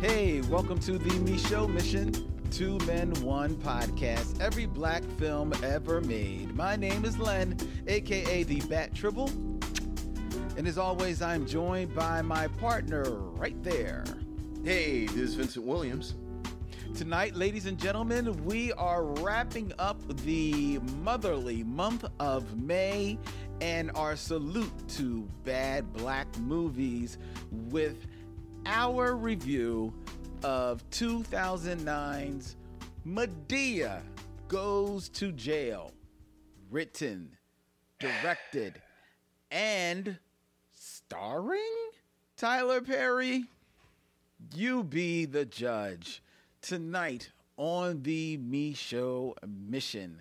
Hey, welcome to the Micheaux Mission, Two Men, One podcast, every black film ever made. My name is Len, aka the Bat Tribble. And as always, I'm joined by my partner right there. Hey, this is Vincent Williams. Tonight, ladies and gentlemen, we are wrapping up the motherly month of May and our salute to bad black movies with our review of 2009's Madea Goes to Jail. Written, directed, and starring Tyler Perry. You be the judge tonight on the Micheaux mission.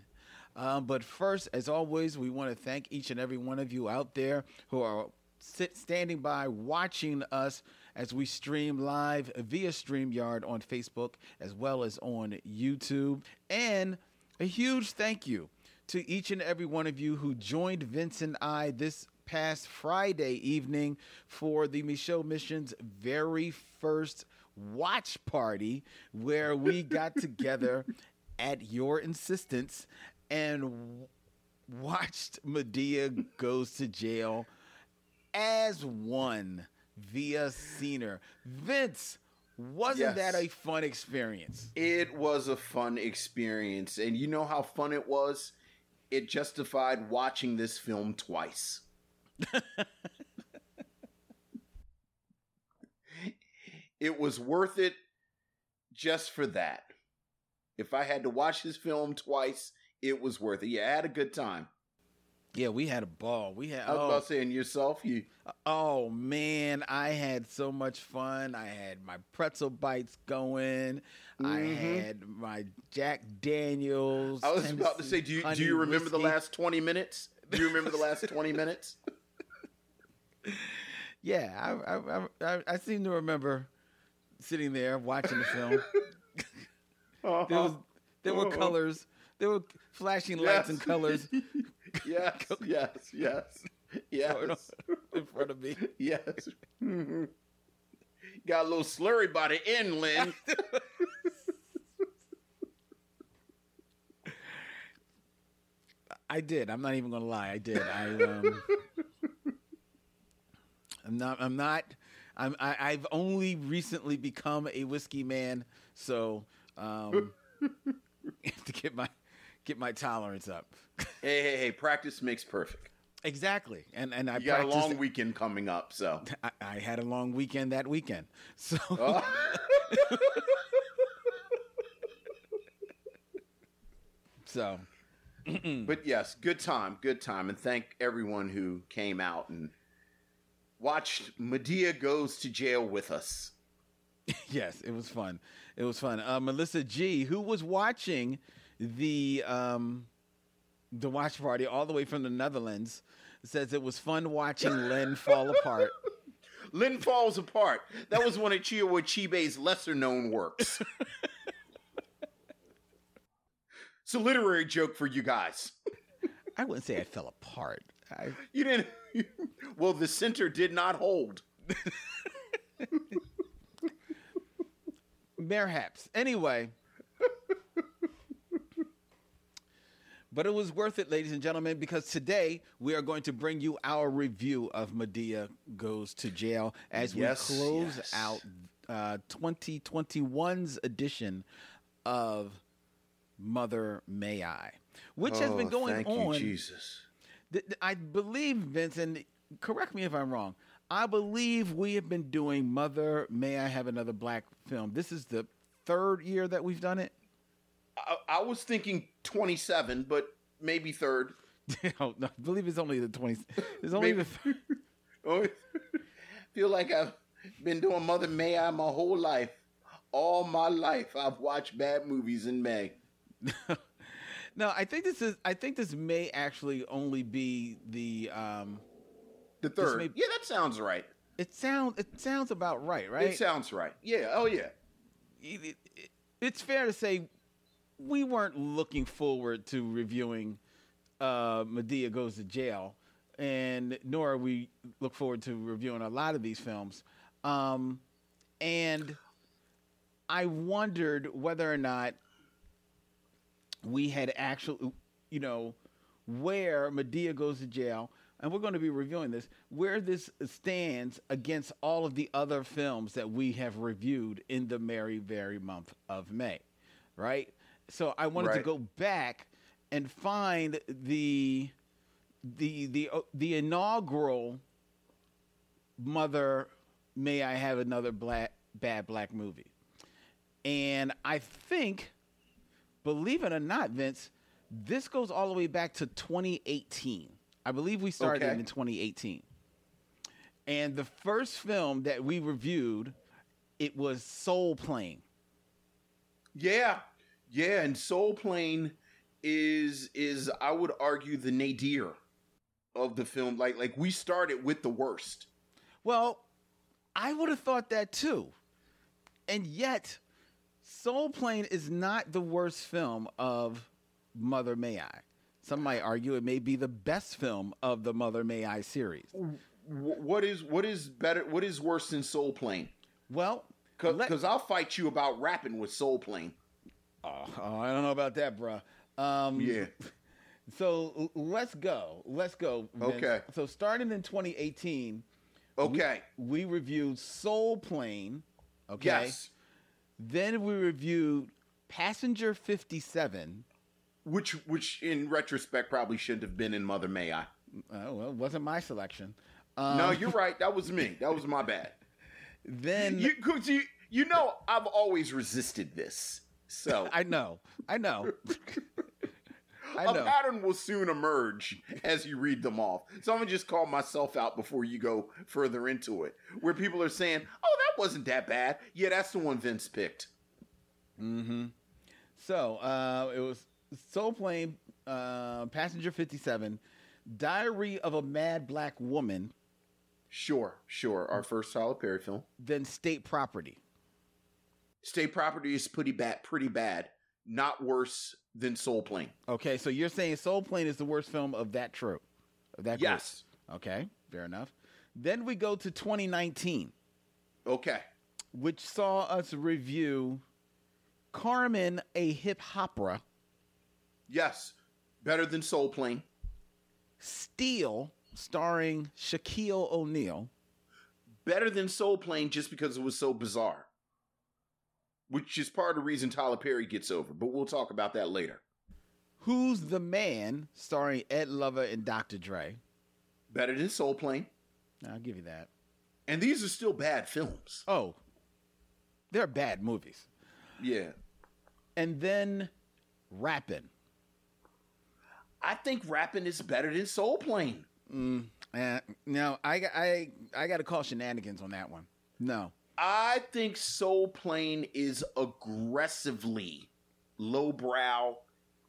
Um, but first, as always, we want to thank each and every one of you out there who are sit, standing by watching us as we stream live via StreamYard on Facebook as well as on YouTube. And a huge thank you to each and every one of you who joined Vince and I this past Friday evening for the Micheaux Mission's very first watch party where we got together at your insistence and watched Madea goes to jail as one via Scener. Vince, wasn't Yes. that a fun experience? It was a fun experience, and you know how fun it was? It justified watching this film twice. it was worth it just for that. If I had to watch this film twice, it was worth it. Yeah, I had a good time. Yeah, we had a ball. We had I was oh, about saying yourself, you Oh man, I had so much fun. I had my pretzel bites going. I Mhm. had my Jack Daniels. I was about to say, do you do you remember the last twenty minutes? Do you remember the last twenty minutes? Yeah, I I, I I I seem to remember sitting there watching the film. there was there were Uh-huh. colors. There were flashing lights and colors yes, yes, yes, yes, in front of me. yes. Mhm. Got a little slurry by the end, Lynn. I did. I'm not even gonna lie. I did. I um, I'm not. I'm not. I'm. I, I've only recently become a whiskey man, so um, to get my get my tolerance up. hey, hey, hey! Practice makes perfect. exactly. And and I You got a long weekend coming up, so. I, I had a long weekend that weekend, so Oh. so but yes, good time, good time, and thank everyone who came out and watched Madea goes to jail with us. yes, it was fun. It was fun. Uh, Melissa G, who was watching the um, the watch party all the way from the Netherlands, says it was fun watching Len fall apart. Lynn falls apart. That was one of Chinua Achebe's lesser known works. it's a literary joke for you guys. I wouldn't say I fell apart. I, You didn't. well, the center did not hold. Perhaps. Anyway. But it was worth it, ladies and gentlemen, because today we are going to bring you our review of Madea Goes to Jail as Yes, we close yes. out uh, 2021's edition of Mother May I, which has been Oh, going on. You, Jesus. Th- th- I believe, Vincent, correct me if I'm wrong. I believe we have been doing Mother May I Have Another Black Film. This is the third year that we've done it. I, I was thinking 27, but maybe third. oh, no, I believe it's only the 20. It's only Maybe- the. Oh, feel like I've been doing Mother May I my whole life. All my life, I've watched bad movies in May. no, I think this is. I think this may actually only be the. um The third. may- yeah, that sounds right. It sounds. It sounds about right, right? It sounds right. Yeah. Oh, yeah. it- it- it- it's fair to say we weren't looking forward to reviewing uh, Madea Goes to Jail, and nor we look forward to reviewing a lot of these films. Um, and I wondered whether or not we had actually, you know, where Madea goes to jail, and we're going to be reviewing this, where this stands against all of the other films that we have reviewed in the merry, very month of May, right? So I wanted to go back and find the the the uh, the inaugural mother may i have another black bad black movie. And i think believe it or not vince this goes all the way back to 2018 i believe we started Okay. in 2018 and the first film that we reviewed it was soul plane. Yeah, yeah, and Soul Plane is is I would argue the nadir of the film. Like like we started with the worst. Well, I would have thought that too. And yet, Soul Plane is not the worst film of Mother May I. Some might argue it may be the best film of the Mother May I series. What is what is better? What is worse than Soul Plane? Well, Because I'll fight you about Rappin' with Soul Plane. Oh, oh, I don't know about that, bruh. Um, Yeah. So let's go. Let's go. Vince. Okay. So starting in 2018, Okay. we reviewed Soul Plane. Okay. Yes. Then we reviewed Passenger 57. Which which in retrospect probably shouldn't have been in Mother May I. Oh, well, it wasn't my selection. Um, no, you're right. That was me. That was my bad. Then You, you you know I've always resisted this. So I know, I know, I a know. pattern will soon emerge as you read them off. So I'm gonna just call myself out before you go further into it, where people are saying, "Oh, that wasn't that bad." Yeah, that's the one Vince picked. Mm-hmm. So uh, it was Soul Plane, uh, Passenger 57, Diary of a Mad Black Woman, Sure, sure. Our first Tyler Perry film. then State Property. State Property is pretty bad. Pretty bad. Not worse than Soul Plane. Okay, so you're saying Soul Plane is the worst film of that trope, of that group. Yes. Okay, fair enough. Then we go to 2019. Okay. which saw us review Carmen, a hip hopera, Yes. Better than Soul Plane. Steel, starring Shaquille O'Neal, Better than Soul Plane just because it was so bizarre. Which is part of the reason Tyler Perry gets over, but we'll talk about that later. Who's the Man, starring Ed Lover and Dr. Dre. Better than Soul Plane. I'll give you that. And these are still bad films. Oh, they're bad movies. Yeah. And then Rappin'. I think Rappin' is better than Soul Plane. Mm, eh, no, I, I, I got to call shenanigans on that one. No. I think Soul Plane is aggressively lowbrow,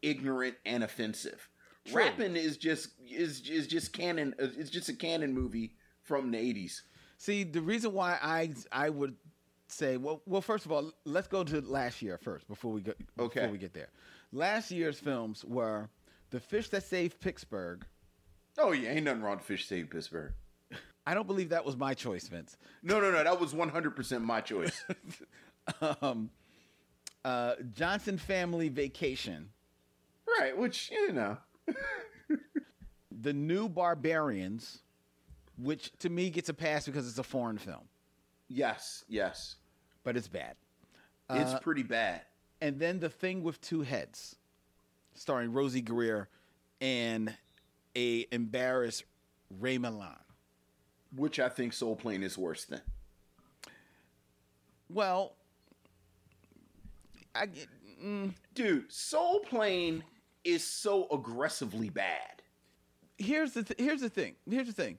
ignorant, and offensive. True. Rapping is just is is just Cannon. It's just a Cannon movie from the eighties. See, the reason why I I would say well, well, first of all, let's go to last year first before we go Okay. before we get there. Last year's films were The Fish That Saved Pittsburgh. Oh yeah, ain't nothing wrong with Fish Saved Pittsburgh. I don't believe that was my choice, Vince. No, no, no. That was one hundred percent my choice. um, uh, Johnson Family Vacation, right, which you know. The New Barbarians, which to me gets a pass because it's a foreign film, Yes, yes. but it's bad. It's Uh, pretty bad. and then The Thing with Two Heads, starring Rosey Grier and a embarrassed Ray Milland. Which I think Soul Plane is worse than. Well, I get- mm, Dude, Soul Plane is so aggressively bad. here's the th- here's the thing. Here's the thing.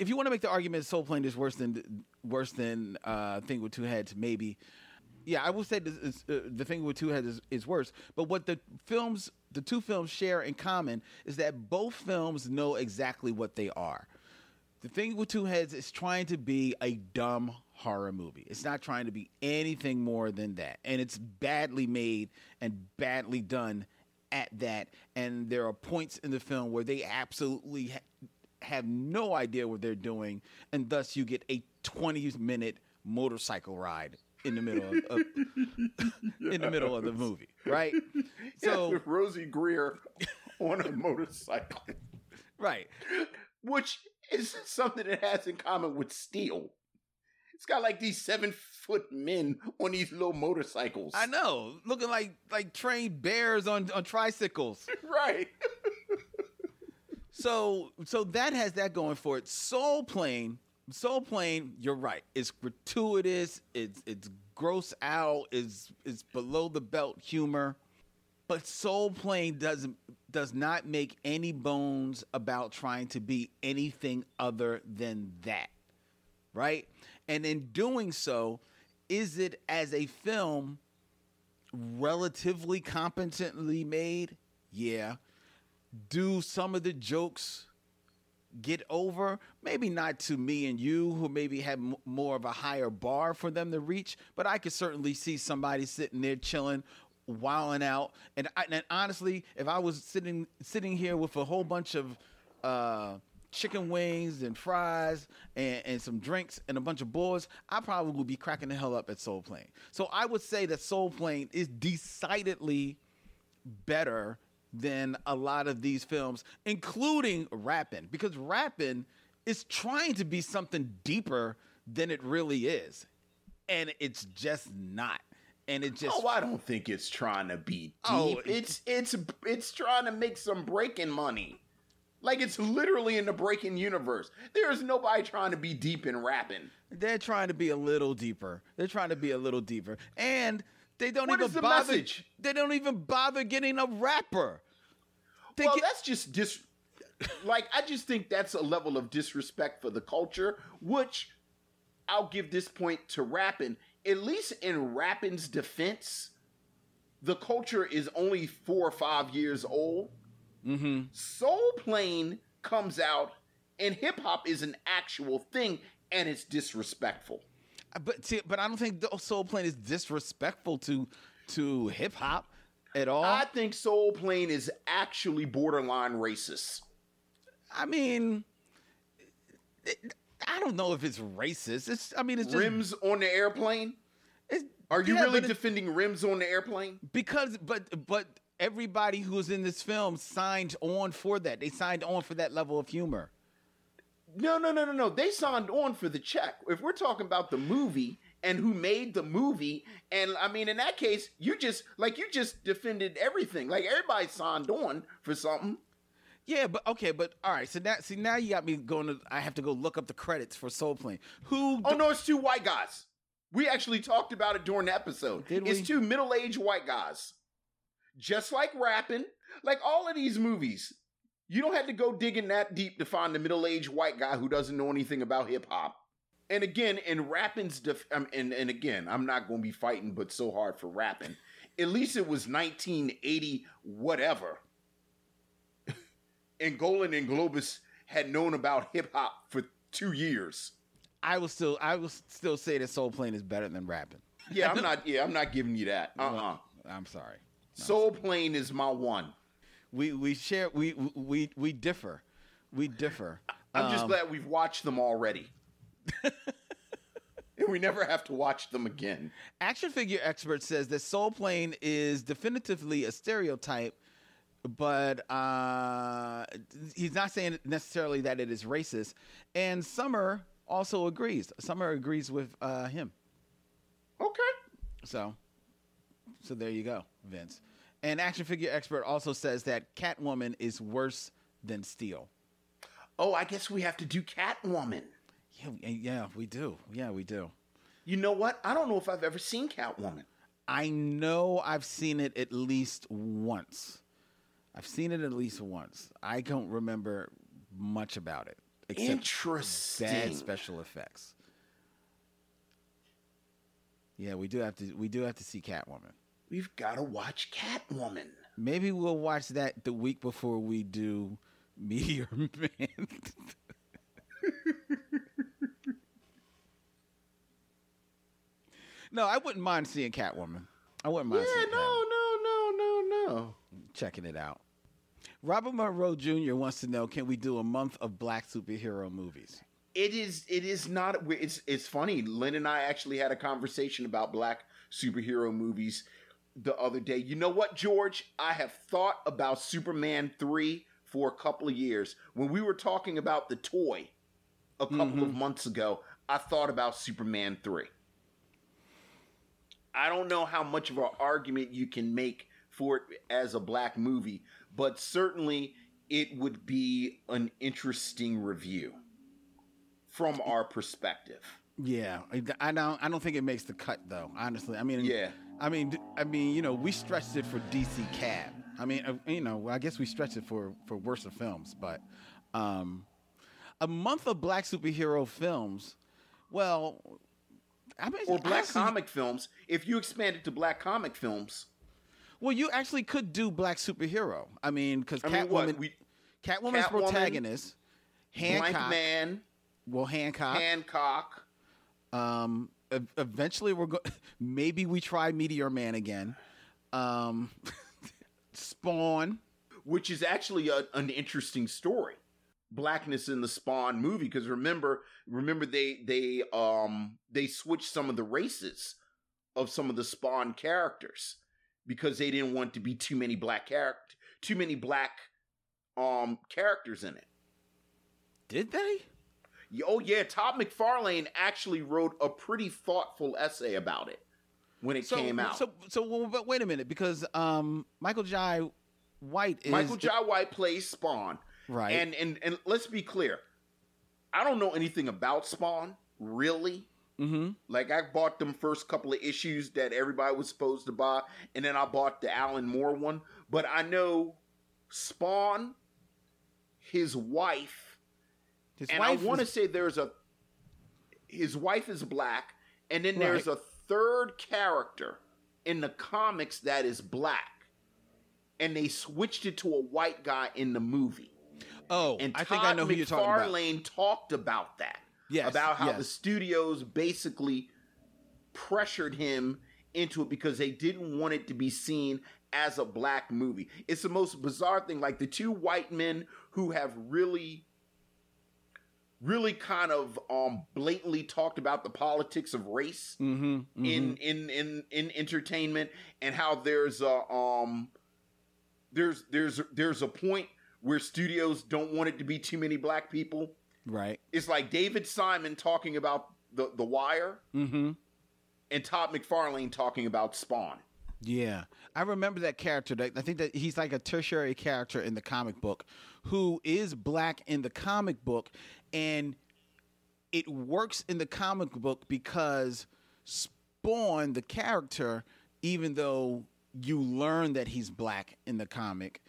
If you want to make the argument Soul Plane is worse than worse than uh, Thing with Two Heads, maybe. Yeah, I will say this is, uh, the Thing with Two Heads is, is worse. But what the films, the two films share in common is that both films know exactly what they are. The Thing with Two Heads is trying to be a dumb horror movie. It's not trying to be anything more than that. And it's badly made and badly done at that. And there are points in the film where they absolutely ha- have no idea what they're doing. And thus you get a 20 minute motorcycle ride in the middle of, of in the middle of the movie, right? So So Rosey Grier on a motorcycle, right, which is something it has in common with Steel. It's got like these seven foot men on these little motorcycles. I know, looking like like trained bears on on tricycles. Right. So so that has that going for it. Soul Plane, Soul Plane, you're right. It's gratuitous, it's it's gross out, it's it's below the belt humor. But Soul Plane doesn't does not make any bones about trying to be anything other than that. Right? And in doing so, is it as a film relatively competently made? Yeah do some of the jokes get over? Maybe not to me and you, who maybe have m- more of a higher bar for them to reach, but I could certainly see somebody sitting there chilling, wilding out. And, I, and honestly, if I was sitting sitting here with a whole bunch of uh, chicken wings and fries and, and some drinks and a bunch of boys, I probably would be cracking the hell up at Soul Plane. So I would say that Soul Plane is decidedly better than a lot of these films, including Rappin', because Rappin' is trying to be something deeper than it really is. And it's just not. And it just Oh, I don't think it's trying to be deep. Oh, it's it's it's trying to make some Breakin' money. Like it's literally in the Breakin' universe. There is nobody trying to be deep in Rappin'. they're trying to be a little deeper. They're trying to be a little deeper. And they don't What even the bother message? they don't even bother getting a rapper. They well, get- that's just dis. like I just think that's a level of disrespect for the culture, which I'll give this point to Rappin'. At least in rapping's defense, the culture is only four or five years old. mm-hmm. Soul Plane comes out, and hip hop is an actual thing, and it's disrespectful. But see, but I don't think Soul Plane is disrespectful to to hip hop at all. I think Soul Plane is actually borderline racist. I mean, it- I don't know if it's racist. It's I mean, it's just Rims on the airplane? Are you yeah, really defending rims on the airplane? because but but everybody who's in this film signed on for that. They signed on for that level of humor. No, no, no, no, no. They signed on for the check. If we're talking about the movie and who made the movie, and I mean, in that case, you just like you just defended everything. Like everybody signed on for something. Yeah, but okay, but all right. So now, see, now you got me going to. I have to go look up the credits for Soul Plane. Who? Oh no, it's two white guys. We actually talked about it during the episode. Did it's we? two middle-aged white guys. Just like Rappin', like all of these movies. You don't have to go digging that deep to find the middle-aged white guy who doesn't know anything about hip hop. And again, in rapping's def- um, and and again, I'm not going to be fighting, but so hard for rapping. At least it was 1980, whatever. And Golan and Globus had known about hip hop for two years. I will still. I will still say that Soul Plane is better than Rappin'. Yeah, I'm not. Yeah, I'm not giving you that. Uh uh I'm sorry. Soul Plane is my one. We we share. We we we differ. We differ. I'm just Um, glad we've watched them already. and we never have to watch them again. Action figure expert says that Soul Plane is definitively a stereotype, but uh, he's not saying necessarily that it is racist. And Summer also agrees. Summer agrees with uh, him. Okay. So, so there you go, Vince. And action figure expert also says that Catwoman is worse than Steel. Oh, I guess we have to do Catwoman. Yeah, yeah, we do. Yeah, we do. You know what? I don't know if I've ever seen Catwoman. I know I've seen it at least once. I've seen it at least once. I don't remember much about it except Interesting. bad special effects. Yeah, we do have to. We do have to see Catwoman. We've got to watch Catwoman. Maybe we'll watch that the week before we do Meteor Man. no, I wouldn't mind seeing Catwoman. I wouldn't mind Yeah, no, Catwoman. no, no, no, no. Checking it out. Robert Monroe Jr. wants to know: Can we do a month of black superhero movies? it is it is not it's it's funny lynn and i actually had a conversation about black superhero movies the other day you know what george i have thought about superman 3 for a couple of years when we were talking about the toy a couple mm-hmm. of months ago i thought about superman 3 i don't know how much of an argument you can make for it as a black movie but certainly it would be an interesting review from our perspective. Yeah, I don't. I don't think it makes the cut though. Honestly, I mean, yeah. I mean, I mean, you know, we stretched it for DC Cab. I mean, uh, you know, I guess we stretched it for for worse of films, but um, a month of black superhero films. Well, I mean, or black comic films. If you expand it to black comic films, well, you actually could do black superhero. I mean, because Catwoman, mean, Catwoman's Catwoman, protagonist, Hancock, Blank Man, well, Hancock, Hancock. Um, eventually we're going. Maybe we try Meteor Man again. Um, Spawn, which is actually a, an interesting story. Blackness in the Spawn movie because remember, remember they they um they switched some of the races of some of the Spawn characters because they didn't want to be too many black character, too many black um characters in it. Did they? Oh yeah, Todd McFarlane actually wrote a pretty thoughtful essay about it when it so, came out. So, so well, but wait a minute, because um, Michael Jai White is Michael Jai White plays Spawn, right? And and and let's be clear, I don't know anything about Spawn really. Mm-hmm. Like I bought them first couple of issues that everybody was supposed to buy, and then I bought the Alan Moore one. But I know Spawn, his wife, his and wife I want to is... say there's a his wife is black, and then right. there's a third character in the comics that is black, and they switched it to a white guy in the movie. Oh, and I think I know who you're talking about. Talked about that. Yes, about how yes. the studios basically pressured him into it because they didn't want it to be seen as a black movie. It's the most bizarre thing. Like the two white men who have really, really kind of um blatantly talked about the politics of race mm-hmm, mm-hmm. in in in in entertainment and how there's a um there's there's there's a point where studios don't want it to be too many black people Right. It's like David Simon talking about the the Wire, mm-hmm. and Todd McFarlane talking about Spawn. Yeah, I remember that character. I think that he's like a tertiary character in the comic book, who is black in the comic book, and it works in the comic book because Spawn, the character, even though you learn that he's black in the comic,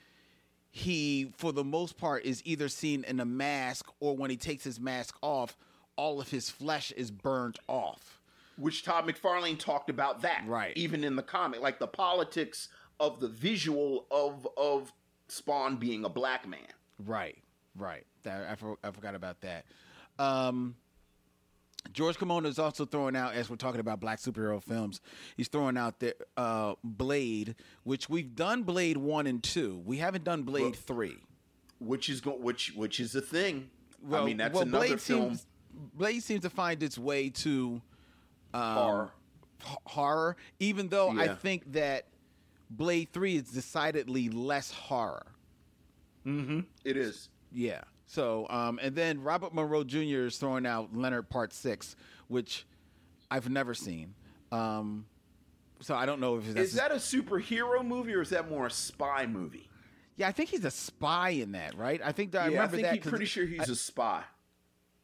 he, for the most part, is either seen in a mask or when he takes his mask off, all of his flesh is burned off. Which Todd McFarlane talked about that, right? Even in the comic, like the politics of the visual of of Spawn being a black man. Right, right. That, I, for, I forgot about that. Um, George Kimona is also throwing out, as we're talking about black superhero films, he's throwing out the uh, Blade, which we've done Blade one and two. We haven't done Blade well, three, which is go- which which is the thing. Well, I mean, that's well, another Blade film. Seems, Blade seems to find its way to um, horror. H- horror, even though yeah. I think that Blade three is decidedly less horror. Mm-hmm. It is. Yeah. So, um, and then Robert Monroe Jr. is throwing out Leonard Part Six, which I've never seen. Um, so I don't know if is that a superhero movie or is that more a spy movie? Yeah, I think he's a spy in that, right? I think that, yeah, I remember I think that. pretty sure he's I, a spy.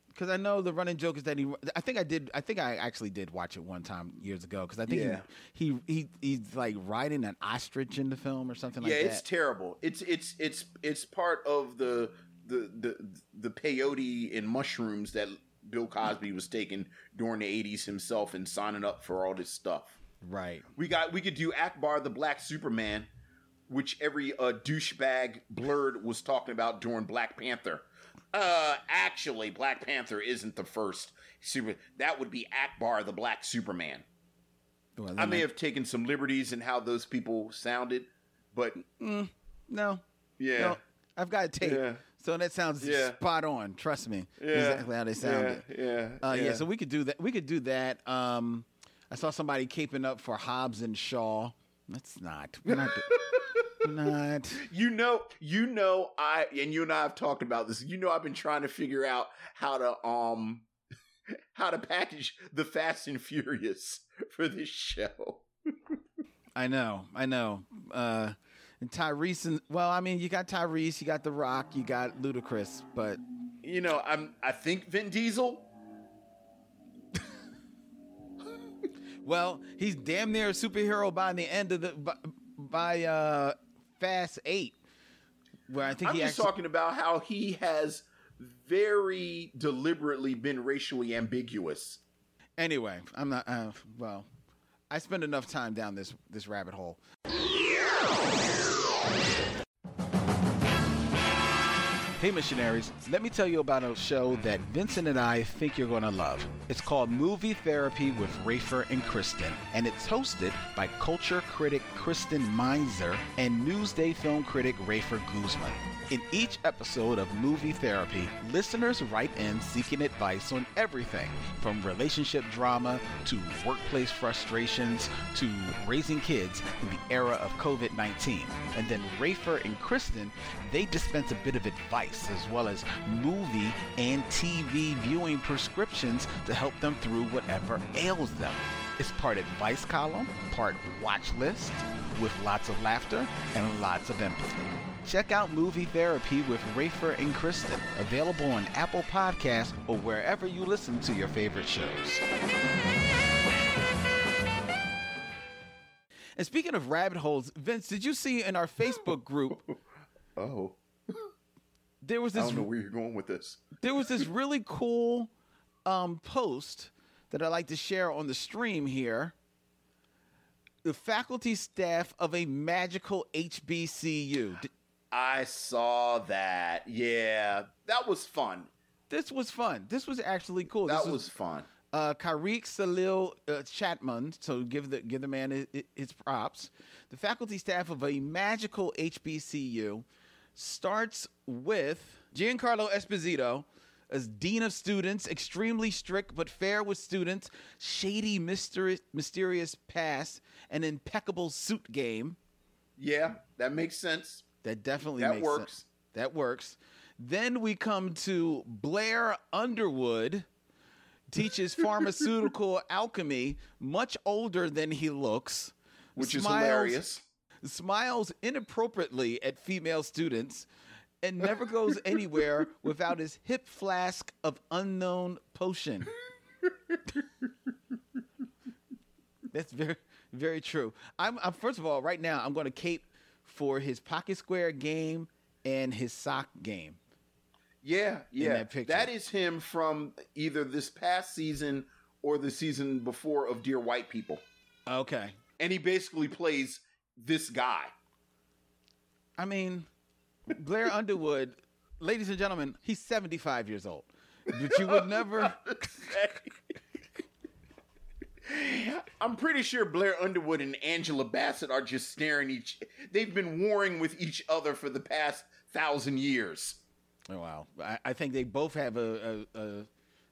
Because I know the running joke is that he. I think I did. I think I actually did watch it one time years ago. Because I think yeah. he, he he he's like riding an ostrich in the film or something yeah, like that. Yeah, it's terrible. It's it's it's it's part of the the the the peyote and mushrooms that Bill Cosby was taking during the '80s himself and signing up for all this stuff. Right. We got we could do Akbar the Black Superman, which every uh, douchebag blurred was talking about during Black Panther. Uh, actually, Black Panther isn't the first super. That would be Akbar the Black Superman. Well, I may I... have taken some liberties in how those people sounded, but mm, no. Yeah. No, I've got a tape. Yeah. So that sounds Yeah. spot on. Trust me, Yeah. exactly how they sounded. Yeah, yeah, Uh, yeah. so we could do that. We could do that. Um, I saw somebody caping up for Hobbs and Shaw. That's not. We're not. we're not. You know, you know, I and you and I have talked about this. You know, I've been trying to figure out how to um how to package the Fast and Furious for this show. I know. I know. Uh, and Tyrese. And, well, I mean, you got Tyrese. You got The Rock. You got Ludacris. But You know, I'm I think Vin Diesel. well, he's damn near a superhero by the end of the by, by uh, Fast Eight, where I think I'm just actually. talking about how he has very deliberately been racially ambiguous. Anyway, I'm not. Uh, well, I spend enough time down this this rabbit hole. Hey, missionaries, let me tell you about a show that Vincent and I think you're going to love. It's called Movie Therapy with Rafer and Kristen, and it's hosted by culture critic Kristen Meinzer and Newsday film critic Rafer Guzman. In each episode of Movie Therapy, listeners write in seeking advice on everything from relationship drama to workplace frustrations to raising kids in the era of COVID 19. And then Rafer and Kristen, they dispense a bit of advice as well as movie and TV viewing prescriptions to help them through whatever ails them. It's part advice column, part watch list, with lots of laughter and lots of empathy. Check out Movie Therapy with Rafer and Kristen, available on Apple Podcasts or wherever you listen to your favorite shows. And speaking of rabbit holes, Vince, did you see in our Facebook group Oh, there was this I don't know where you're going with this. there was this really cool um, post that I like to share on the stream here. The faculty staff of a magical HBCU. I saw that. Yeah, that was fun. This was fun. This was actually cool. This That was fun. uh, Karik Salil uh, Chatman. So give the give the man his, his props. The faculty staff of a magical HBCU starts with Giancarlo Esposito as dean of students, extremely strict but fair with students, shady, mysterious, mysterious past, an impeccable suit game. Yeah, that makes sense. That definitely That makes works. sense. That works. Then we come to Blair Underwood, teaches pharmaceutical alchemy, much older than he looks, Which is hilarious. Smiles inappropriately at female students, and never goes anywhere without his hip flask of unknown potion. That's very, very true. I'm, I'm first of all, right now, I'm going to cape for his pocket square game and his sock game. Yeah, yeah. that that is him from either this past season or the season before of Dear White People. Okay. And he basically plays this guy. I mean, Blair Underwood, ladies and gentlemen, he's 75 years old. But you would never. I'm pretty sure Blair Underwood and Angela Bassett are just staring each. They've been warring with each other for the past thousand years. Oh, wow. I, I think they both have a, a, a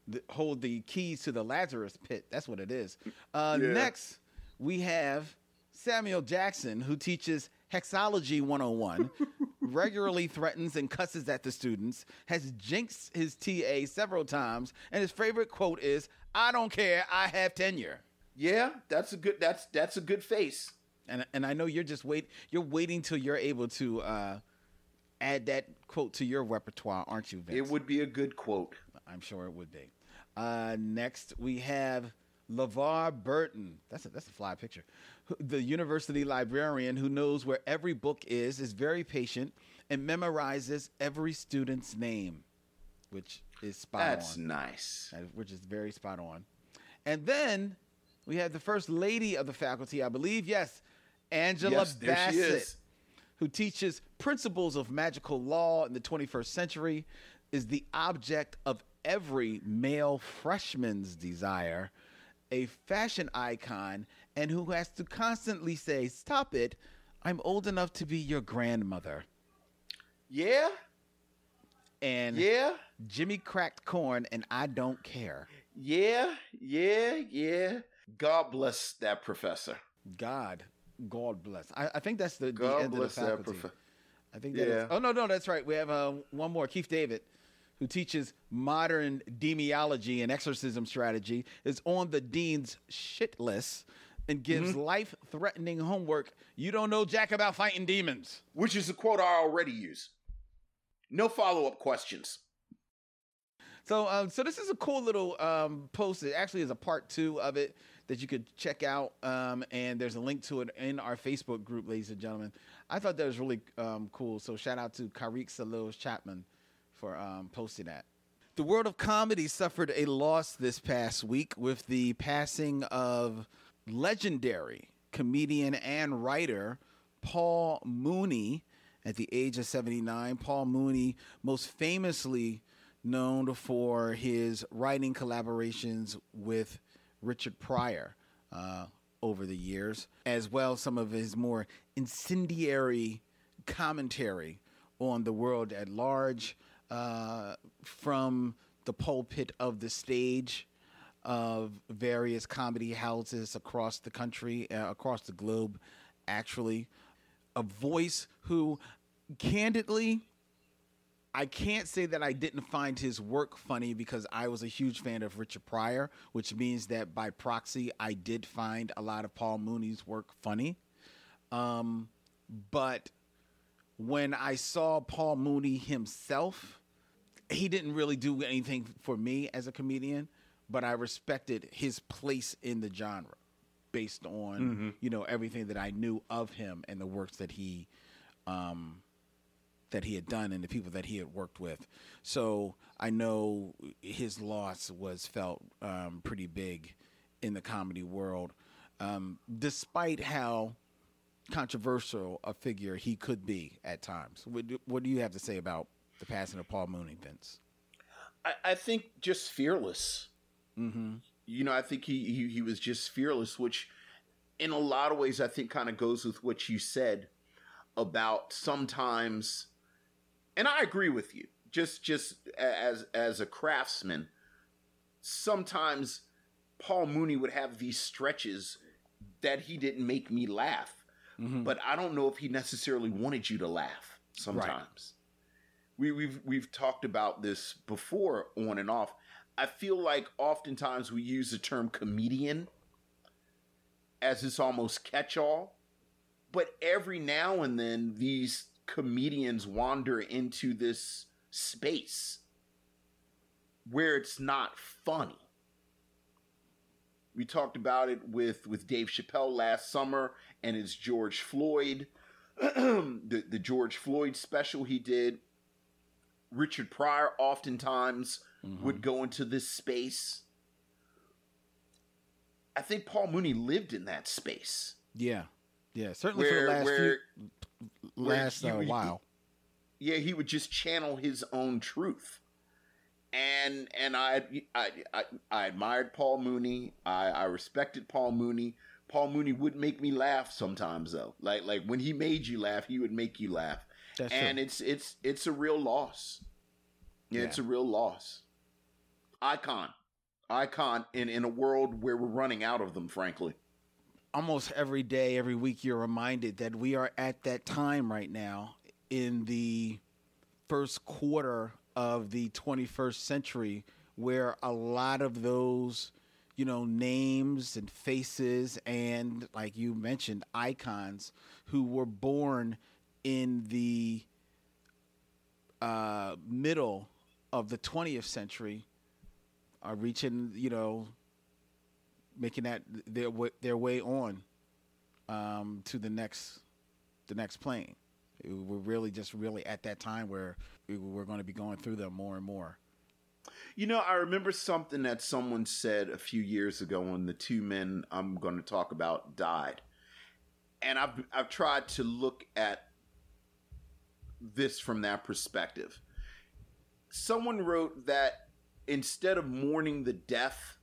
the, hold the keys to the Lazarus pit. That's what it is. Uh, Yeah. Next, we have Samuel Jackson, who teaches Hexology 101, regularly threatens and cusses at the students, has jinxed his TA several times, and his favorite quote is, I don't care, I have tenure. Yeah, that's a good. That's that's a good face. And, and I know you're just wait you're waiting till you're able to uh, add that quote to your repertoire, aren't you, Vince? It would be a good quote. I'm sure it would be. Uh, next, we have LeVar Burton. That's a, that's a fly picture. The university librarian who knows where every book is, is very patient, and memorizes every student's name, which is spot That's on. nice. Uh, Which is very spot on. And then we have the first lady of the faculty, I believe. Yes, Angela Yes, Bassett who teaches principles of magical law in the 21st century, is the object of every male freshman's desire, a fashion icon, and who has to constantly say, Stop it, I'm old enough to be your grandmother. Yeah, and Yeah, Jimmy cracked corn, and I don't care. yeah, yeah, yeah. God bless that professor. God, God bless. I, I think that's the, the God end bless of the that professor. I think that is- Yeah. Oh no, no, that's right. We have uh, one more. Keith David, who teaches modern demonology and exorcism strategy, is on the dean's shit list and gives Mm-hmm. life-threatening homework. You don't know jack about fighting demons. Which is a quote I already use. No follow up questions. So, um, so this is a cool little um, post. It actually is a part two of it that you could check out, um, and there's a link to it in our Facebook group, ladies and gentlemen. I thought that was really um, cool. So, shout out to Karik Salos Chapman for um, posting that. The world of comedy suffered a loss this past week with the passing of legendary comedian and writer Paul Mooney at the age of 79. Paul Mooney, most famously known for his writing collaborations with Richard Pryor uh, over the years, as well as some of his more incendiary commentary on the world at large uh, from the pulpit of the stage of various comedy houses across the country, uh, across the globe, actually. A voice who, candidly, I can't say that I didn't find his work funny because I was a huge fan of Richard Pryor, which means that by proxy, I did find a lot of Paul Mooney's work funny. Um, but when I saw Paul Mooney himself, he didn't really do anything for me as a comedian, but I respected his place in the genre based on you know everything that I knew of him and the works that he um, that he had done and the people that he had worked with. So I know his loss was felt um, pretty big in the comedy world, um, despite how controversial a figure he could be at times. What do, what do you have to say about the passing of Paul Mooney, Vince? I, I think just fearless. Mm-hmm. You know, I think he, he he was just fearless, which in a lot of ways I think kind of goes with what you said about sometimes and I agree with you. Just just as as a craftsman, sometimes Paul Mooney would have these stretches that he didn't make me laugh. Mm-hmm. But I don't know if he necessarily wanted you to laugh sometimes. We, we've we've talked about this before on and off. I feel like oftentimes we use the term comedian as this almost catch all. But every now and then these comedians wander into this space where it's not funny. We talked about it with, with Dave Chappelle last summer and his George Floyd, the, the George Floyd special he did. Richard Pryor oftentimes mm-hmm. would go into this space. I think Paul Mooney lived in that space. Yeah, yeah, certainly for the last where few, where last a uh, while. yeah, he would just channel his own truth. And and I I I, I admired Paul Mooney. I, I respected Paul Mooney. Paul Mooney would make me laugh sometimes though. Like like when he made you laugh, he would make you laugh. That's and true. it's it's it's a real loss. Yeah, it's a real loss. Icon. Icon in, in a world where we're running out of them, frankly. Almost every day, every week, you're reminded that we are at that time right now in the first quarter of the 21st century where a lot of those, you know, names and faces and, like you mentioned, icons who were born in the uh, middle of the 20th century are reaching, you know, making that their their way on um, to the next the next plane. We're really just really at that time where we- we're going to be going through them more and more. You know, I remember something that someone said a few years ago when the two men I'm going to talk about died. And I've I've tried to look at this from that perspective. Someone wrote that instead of mourning the death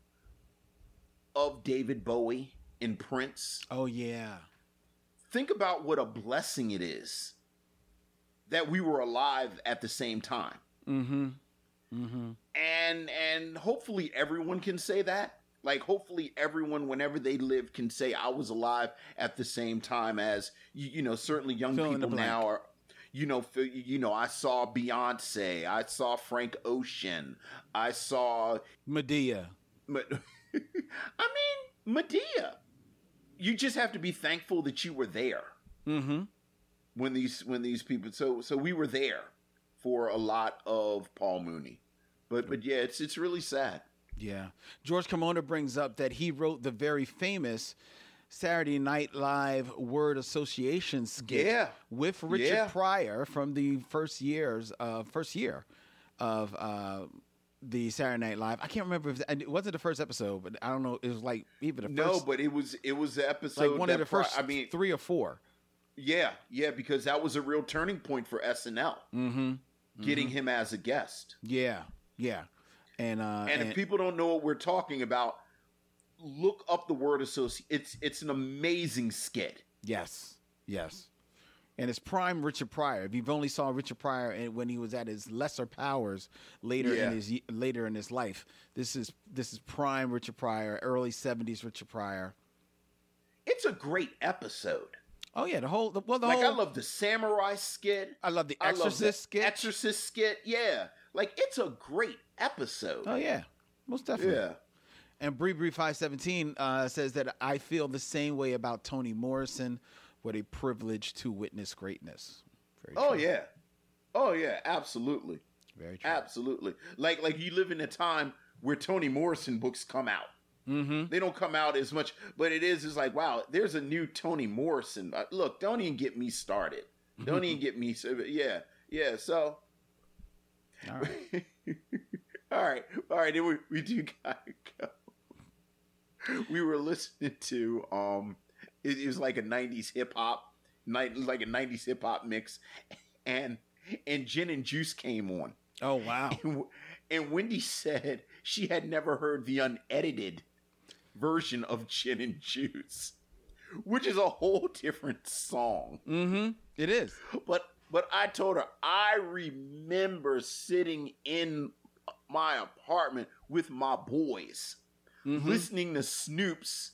of David Bowie and Prince, Oh yeah, think about what a blessing it is that we were alive at the same time. Mm-hmm. Mm-hmm. And and hopefully everyone can say that. Like hopefully everyone whenever they live can say I was alive at the same time as you, you know certainly young Fill people now are you know you know I saw Beyonce, I saw Frank Ocean, I saw Madea. but I mean, Madea. You just have to be thankful that you were there Mm-hmm. when these when these people. So so we were there for a lot of Paul Mooney, but but yeah, it's it's really sad. Yeah. George Kimona brings up that he wrote the very famous Saturday Night Live word association skit Yeah. with Richard Yeah. Pryor from the first years uh first year of uh the Saturday Night Live. I can't remember if and it wasn't the first episode, but I don't know. It was like even the No, first, but it was it was the episode like one of the Pri- first. I mean, three or four. yeah, yeah, because that was a real turning point for SNL, Mm-hmm. getting him as a guest. Yeah, yeah, and uh, and, if people don't know what we're talking about, look up the word associate. It's it's an amazing skit. Yes, yes. And it's prime Richard Pryor. If you've only saw Richard Pryor and when he was at his lesser powers later Yeah. in his later in his life, this is this is prime Richard Pryor, early seventies Richard Pryor. It's a great episode. Oh yeah, the whole the, well the like whole I love the samurai skit. I love the I love the Exorcist skit. Exorcist skit. Yeah, like it's a great episode. oh yeah, most definitely. yeah. And Bree Bree five seventeen uh, says that I feel the same way about Toni Morrison. What a privilege to witness greatness. Very Oh true. yeah. Oh yeah. Absolutely. very true. Absolutely. Like like you live in a time where Toni Morrison books come out. Mm-hmm. They don't come out as much, but it is is like wow. There's a new Toni Morrison. Uh, look, don't even get me started. Don't even get me. So, yeah. Yeah. So. All right. all right, all right. Then we, we do gotta go. We were listening to um, it, it was like a '90s hip hop, night like a '90s hip hop mix, and and Gin and Juice came on, Oh wow. and, and Wendy said she had never heard the unedited version of Gin and Juice, which is a whole different song. Mm-hmm. It is. But but I told her I remember sitting in my apartment with my boys Mhm. listening to Snoop's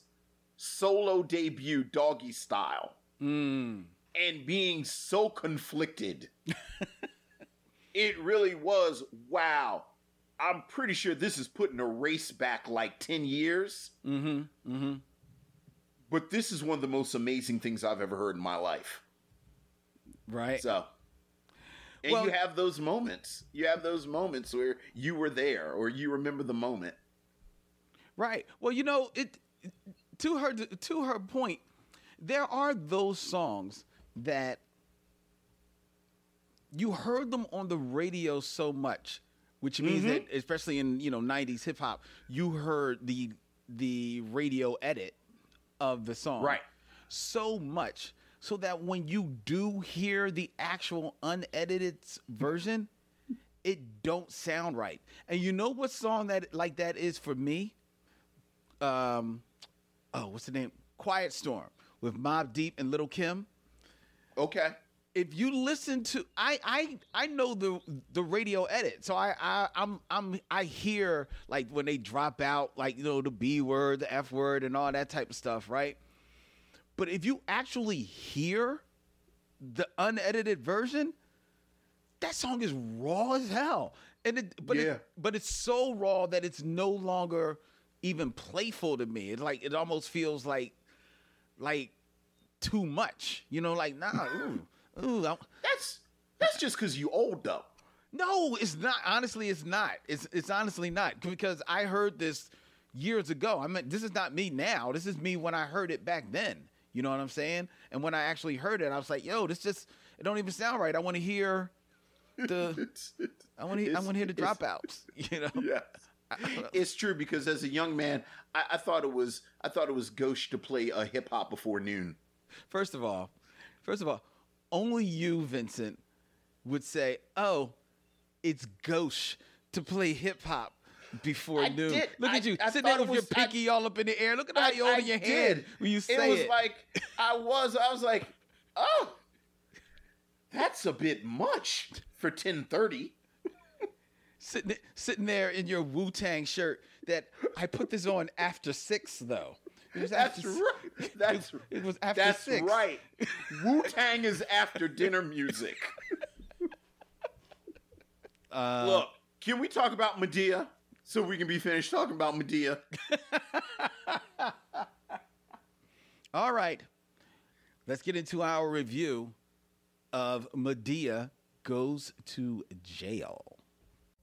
solo debut Doggystyle Mm. and being so conflicted. it really was wow. I'm pretty sure this is putting a race back like 10 years, Mm-hmm. Mm-hmm. but this is one of the most amazing things I've ever heard in my life. Right. So, and Well- you have those moments. You have those moments where you were there or you remember the moment. Right. Well, you know, it to her to her point, there are those songs that you heard them on the radio so much, which means Mm-hmm. that especially in, you know, 90s hip hop, you heard the the radio edit of the song. Right. So much so that when you do hear the actual unedited version, it don't sound right. And you know what song that like that is for me? um oh what's the name? Quiet storm with Mobb Deep and Lil' Kim. Okay. if you listen to i i i know the the radio edit. So i i i'm i'm i hear like when they drop out like you know the b word the f word and all that type of stuff right? But if you actually hear the unedited version that song is raw as hell. And it but Yeah. it, but it's so raw that it's no longer even playful to me. It's like it almost feels like like too much you know like nah ooh, ooh I'm- That's that's just because you old though. no it's not honestly it's not. It's it's honestly not because i heard this years ago. I mean this is not me now. This is me when i heard it back then. You know what i'm saying? And when i actually heard it i was like yo this just it don't even sound right. I want to hear the i want to i want to hear the dropouts you know? yeah. It's true because as a young man, I, I thought it was I thought it was gauche to play a hip hop before noon. First of all, first of all, only you, Vincent, would say, "Oh, it's gauche to play hip hop before I noon." did. Look I- at you I sitting there it with your was- I- pinky all up in the air. Look at how you holding your hand when you say it was it. like I was I was like, oh, that's a bit much for ten thirty. Sitting sitting there in your Wu Tang shirt. That I put this on after six though. It was that's after, right. That's it, it was after that's six. right. Wu Tang is after dinner music. Uh, Look, can we talk about Madea so we can be finished talking about Madea? All right, let's get into our review of Madea Goes to Jail.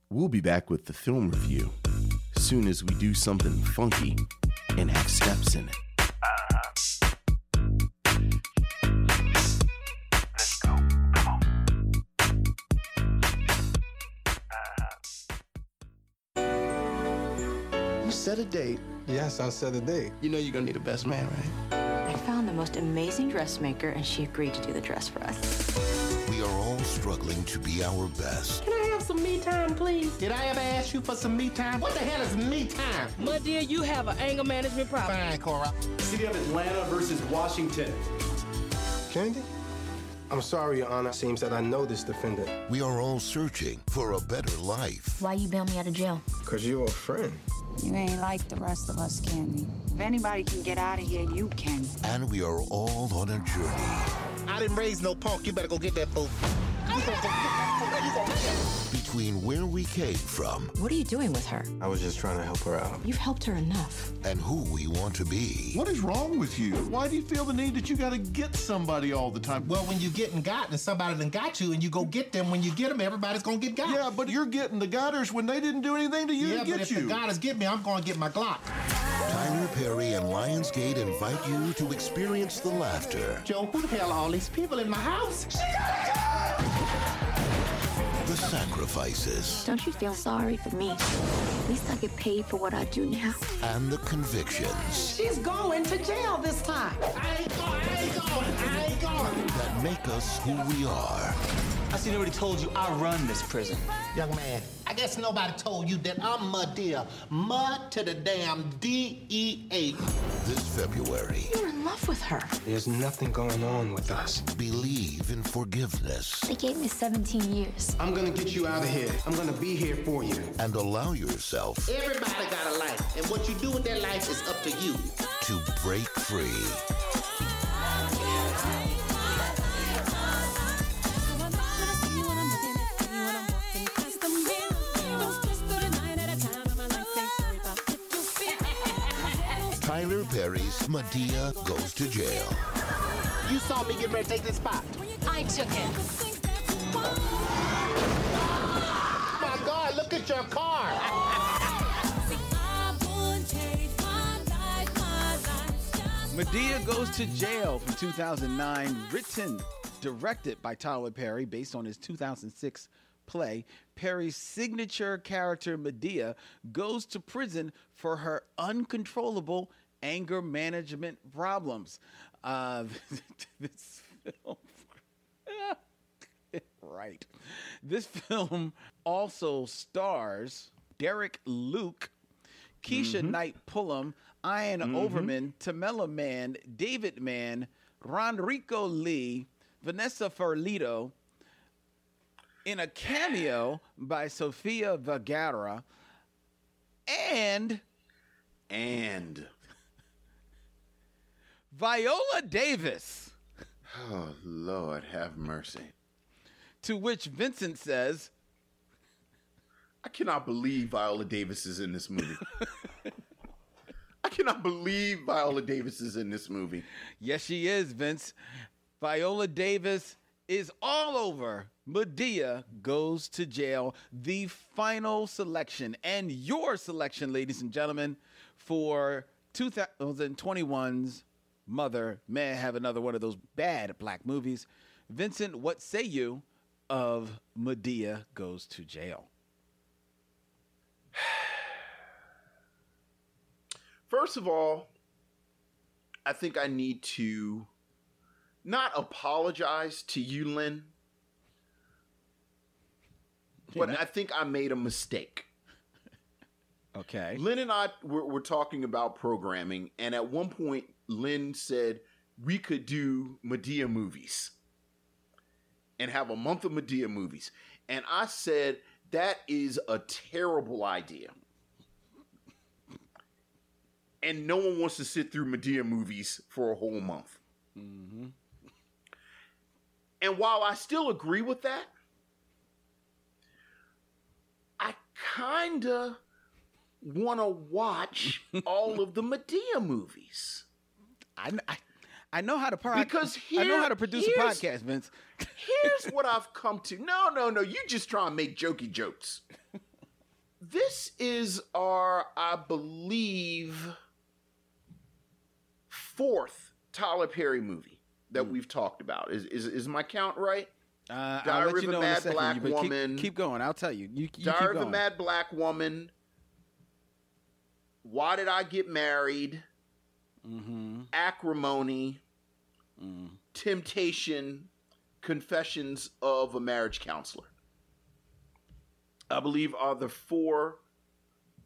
We'll be back with the film review soon as we do something funky and have steps in it. You set a date. Yes, I set a date. You know you're gonna need a best man, right? I found the most amazing dressmaker, and she agreed to do the dress for us. We are all struggling to be our best. Can I have some me time, please? Did I ever ask you for some me time? What the hell is me time? My dear, you have an anger management problem. Fine, Cora. City of Atlanta versus Washington. Candy? I'm sorry, Your Honor. Seems that I know this defendant. We are all searching for a better life. Why you bail me out of jail? Because you're a friend. You ain't like the rest of us, Candy. If anybody can get out of here, you can. And we are all on a journey. I didn't raise no punk. You better go get that fool. Between where we came from. What are you doing with her? I was just trying to help her out. You've helped her enough. And who we want to be. What is wrong with you? Why do you feel the need that you gotta get somebody all the time? Well, when you getting got and somebody done got you and you go get them, when you get them, everybody's gonna get got. Yeah, but you're getting the gotters when they didn't do anything to you yeah, to get but if you. the gotters get me, I'm gonna get my Glock. Tyler Perry and Lionsgate invite you to experience the laughter. Joe, who the hell are all these people in my house? The sacrifices. Don't you feel sorry for me? At least I get paid for what I do now. And the convictions. She's going to jail this time. I ain't going, I ain't going, I ain't going. That make us who we are. I see nobody told you I run this prison. Young man, I guess nobody told you that I'm Madea. Mud to the damn D-E-A. This February. You're in love with her. There's nothing going on with us. Believe in forgiveness. They gave me 17 years. I'm gonna get you out of here. I'm gonna be here for you. And allow yourself. Everybody got a life, and what you do with that life is up to you. To break free. Perry's Madea Goes to Jail. You saw me get ready to take this spot. I took it. my God, look at your car. Madea Goes to Jail from 2009, written, directed by Tyler Perry, based on his 2006 play. Perry's signature character, Madea goes to prison for her uncontrollable anger management problems. Uh, this film. right. This film also stars Derek Luke, Keshia Mhm. Knight Pulliam, Ion Mhm. Overman, Tamela Mann, David Mann, RonReaco Lee, Vanessa Ferlito, in a cameo by Sofia Vergara, and And Viola Davis. oh Lord, have mercy. To which Vincent says, I cannot believe Viola Davis is in this movie. I cannot believe Viola Davis is in this movie. Yes, she is, Vince. Viola Davis is all over. Madea goes to jail. The final selection and your selection, ladies and gentlemen, for 2021's Mother. May I have another one of those bad black movies? Vincent, what say you of Madea goes to jail? First of all, I think I need to not apologize to you, Len, but I think I made a mistake. Okay. Len and I were, were talking about programming, and at one point, Len said we could do Madea movies and have a month of Madea movies. And I said That is a terrible idea. And no one wants to sit through Madea movies for a whole month. Mm-hmm. And while I still agree with that, I kinda want to watch all of the Madea movies. I, I, I know how to because I know how to produce a podcast, Vince. Here's what I've come to. No, no, no. You just try and make jokey jokes. This is our, I believe, fourth Tyler Perry movie that we've talked about. Is is, is my count right? Uh, I'll Diary let of you know Mad second. Black you- but keep- Woman. Keep, going. I'll tell you. You, you keep Diary of a. Mad Black Woman. Why did I get married? Mm-hmm. Acrimony. Mm. Temptation. Confessions of a Marriage Counselor. I believe are the four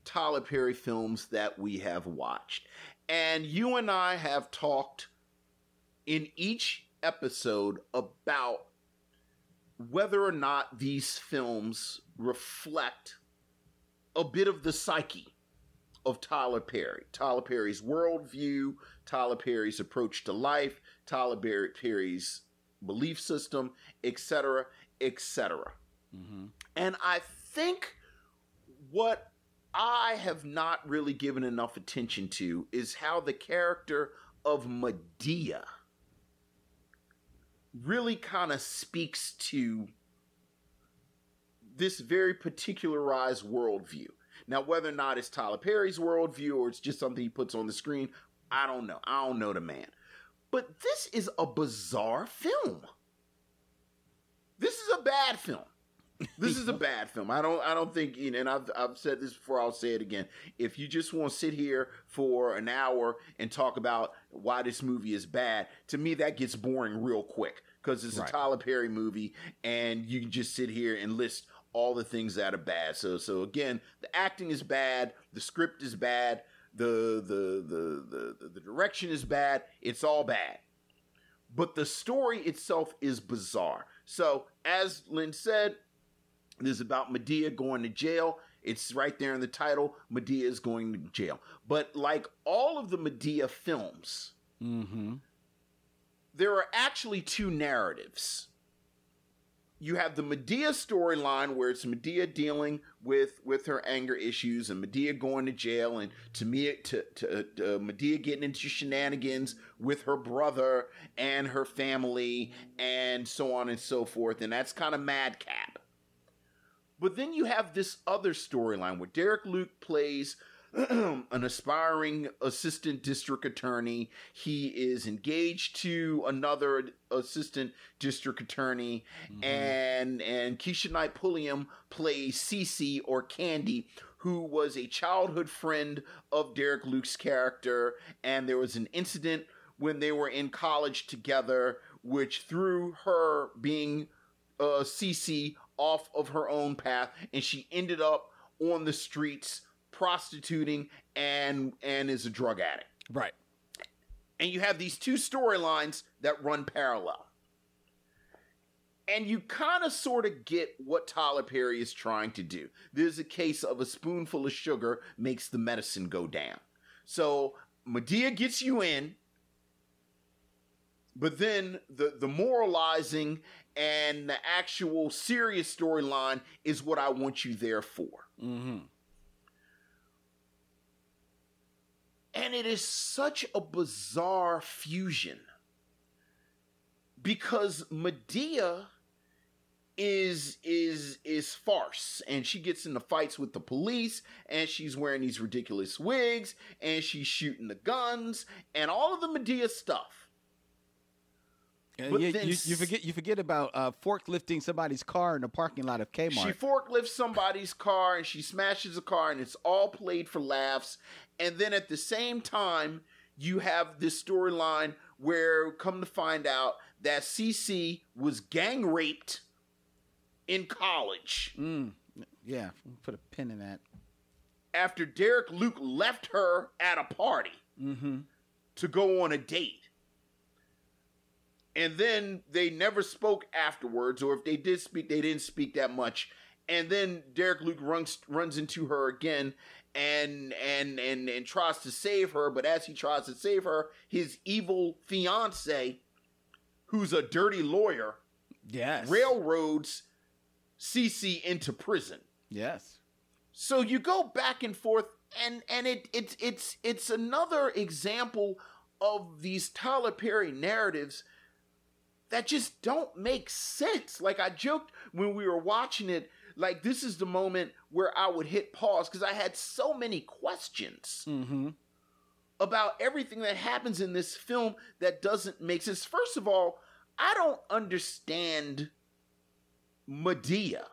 Tyler Perry films that we have watched. And you and I have talked in each episode about whether or not these films reflect a bit of the psyche of Tyler Perry. Tyler Perry's worldview, Tyler Perry's approach to life, Tyler Perry's belief system, etc., etc. Mm-hmm. And I think what I have not really given enough attention to is how the character of Madea really kind of speaks to this very particularized worldview. Now, whether or not it's Tyler Perry's worldview or it's just something he puts on the screen, I don't know. I don't know the man. But this is a bizarre film. This is a bad film. This is a bad film. I don't I don't think you know, and I've I've said this before, I'll say it again. If you just want to sit here for an hour and talk about why this movie is bad, to me that gets boring real quick. Because it's Right. a Tyler Perry movie and you can just sit here and list all the things that are bad. So so again, the acting is bad, the script is bad, the the the the, the, direction is bad, it's all bad but the story itself is bizarre. So, as Len said, this is about Madea going to jail. It's right there in the title. Madea is going to jail. But like all of the Madea films, Mm-hmm. there are actually two narratives. You have the Madea storyline where it's Madea dealing with with her anger issues and Madea going to jail and to me to, to, to Madea getting into shenanigans with her brother and her family and so on and so forth and that's kind of madcap. But then you have this other storyline where Derek Luke plays an aspiring assistant district attorney. He is engaged to another assistant district attorney, and and Keshia Knight Pulliam plays Cece or Candy, who was a childhood friend of Derek Luke's character, and there was an incident when they were in college together, which threw her being uh, Cece off of her own path, and she ended up on the streets prostituting and and is a drug addict. Right. And you have these two storylines that run parallel. And you kind of sort of get what Tyler Perry is trying to do. There's a case of a spoonful of sugar makes the medicine go down. So Madea gets you in, but then the the moralizing and the actual serious storyline is what I want you there for. Mm-hmm. And it is such a bizarre fusion because Madea is is is farce and she gets into fights with the police and she's wearing these ridiculous wigs and she's shooting the guns and all of the Madea stuff. Uh, you, you, you forget you forget about uh, forklifting somebody's car in the parking lot of Kmart. She forklifts somebody's car and she smashes a car and it's all played for laughs. And then at the same time, you have this storyline where come to find out that CC was gang raped in college Mm, yeah, put a pin in that. after Derek Luke left her at a party Mm-hmm. to go on a date. And then they never spoke afterwards, or if they did speak, they didn't speak that much. and then Derek Luke runs runs into her again and and and and tries to save her, but as he tries to save her, his evil fiance, who's a dirty lawyer, yes, railroads CC into prison. Yes. So you go back and forth, and and it it's it's it's another example of these Tyler Perry narratives that just don't make sense. Like I joked when we were watching it, like this is the moment where I would hit pause because I had so many questions mm-hmm. about everything that happens in this film that doesn't make sense. First of all, I don't understand Madea.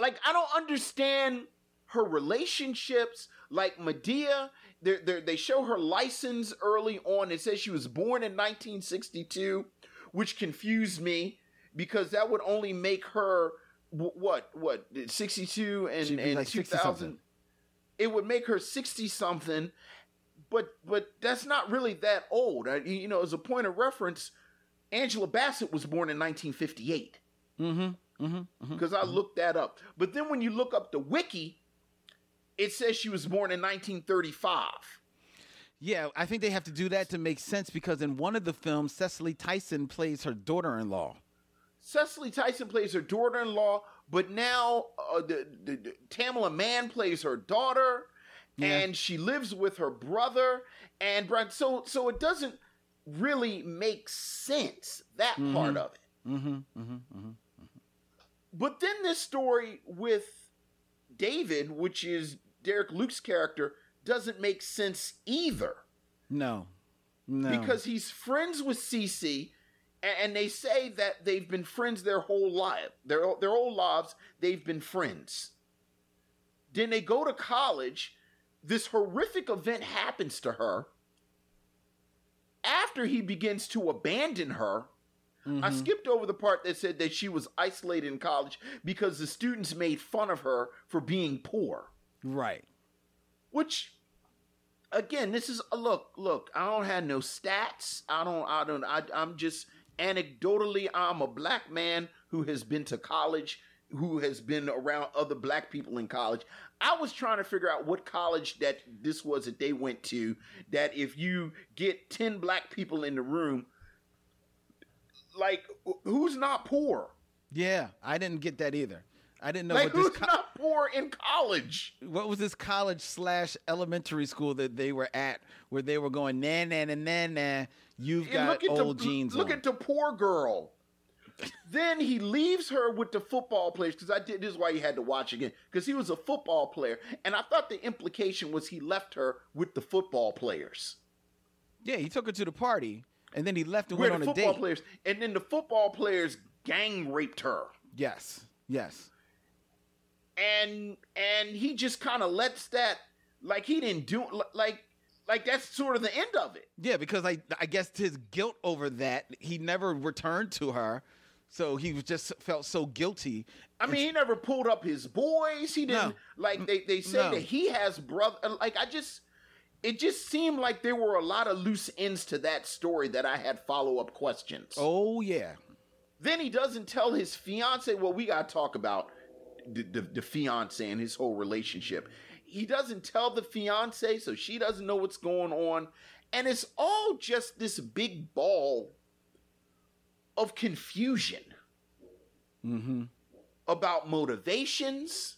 Like I don't understand her relationships. Like madea they're, they're, they show her license early on. It says she was born in 1962, which confused me because that would only make her what what 62 and, and like 2000 it would make her 60 something but but that's not really that old. I, you know as a point of reference angela bassett was born in 1958 mm-hmm mm-hmm because mm-hmm, i looked that up. But then when you look up the wiki it says she was born in 1935 yeah, I think they have to do that to make sense because in one of the films, Cicely Tyson plays her daughter-in-law. Cicely Tyson plays her daughter-in-law, but now uh, the, the, the, Tamela Mann plays her daughter, yeah. and she lives with her brother. And so, so it doesn't really make sense that mm-hmm. part of it. Mm-hmm, mm-hmm, mm-hmm, but then this story with David, which is Derek Luke's character, doesn't make sense either. No, no, because he's friends with Cece and they say that they've been friends their whole life, their their whole lives. They've been friends. Then they go to college. This horrific event happens to her. After he begins to abandon her, mm-hmm. I skipped over the part that said that she was isolated in college because the students made fun of her for being poor. Right. Which again, this is look, look, I don't have no stats. I don't I don't I I'm just anecdotally, I'm a black man who has been to college, who has been around other black people in college. I was trying to figure out what college that this was that they went to. That if you get 10 black people in the room, like, who's not poor? Yeah, I didn't get that either. I didn't know like what who's this co- not poor in college. What was this college slash elementary school that they were at where they were going na na na na na? You've got old the, jeans. Look on. at the poor girl. then he leaves her with the football players because I did. This is why you had to watch again because he was a football player, and I thought the implication was he left her with the football players. Yeah, he took her to the party, and then he left and Where went the on a football date. Players, and then the football players gang raped her. Yes, yes. And and he just kind of lets that like he didn't do like like that's sort of the end of it. Yeah, because I I guess his guilt over that he never returned to her, so he just felt so guilty. I mean, he never pulled up his boys. He didn't No. like they they say No. that he has brother. Like I just, it just seemed like there were a lot of loose ends to that story that I had follow up questions. Oh yeah. Then he doesn't tell his fiance. what we got to talk about the, the the fiance and his whole relationship. He doesn't tell the fiance, so she doesn't know what's going on, and it's all just this big ball of confusion Mm-hmm. about motivations,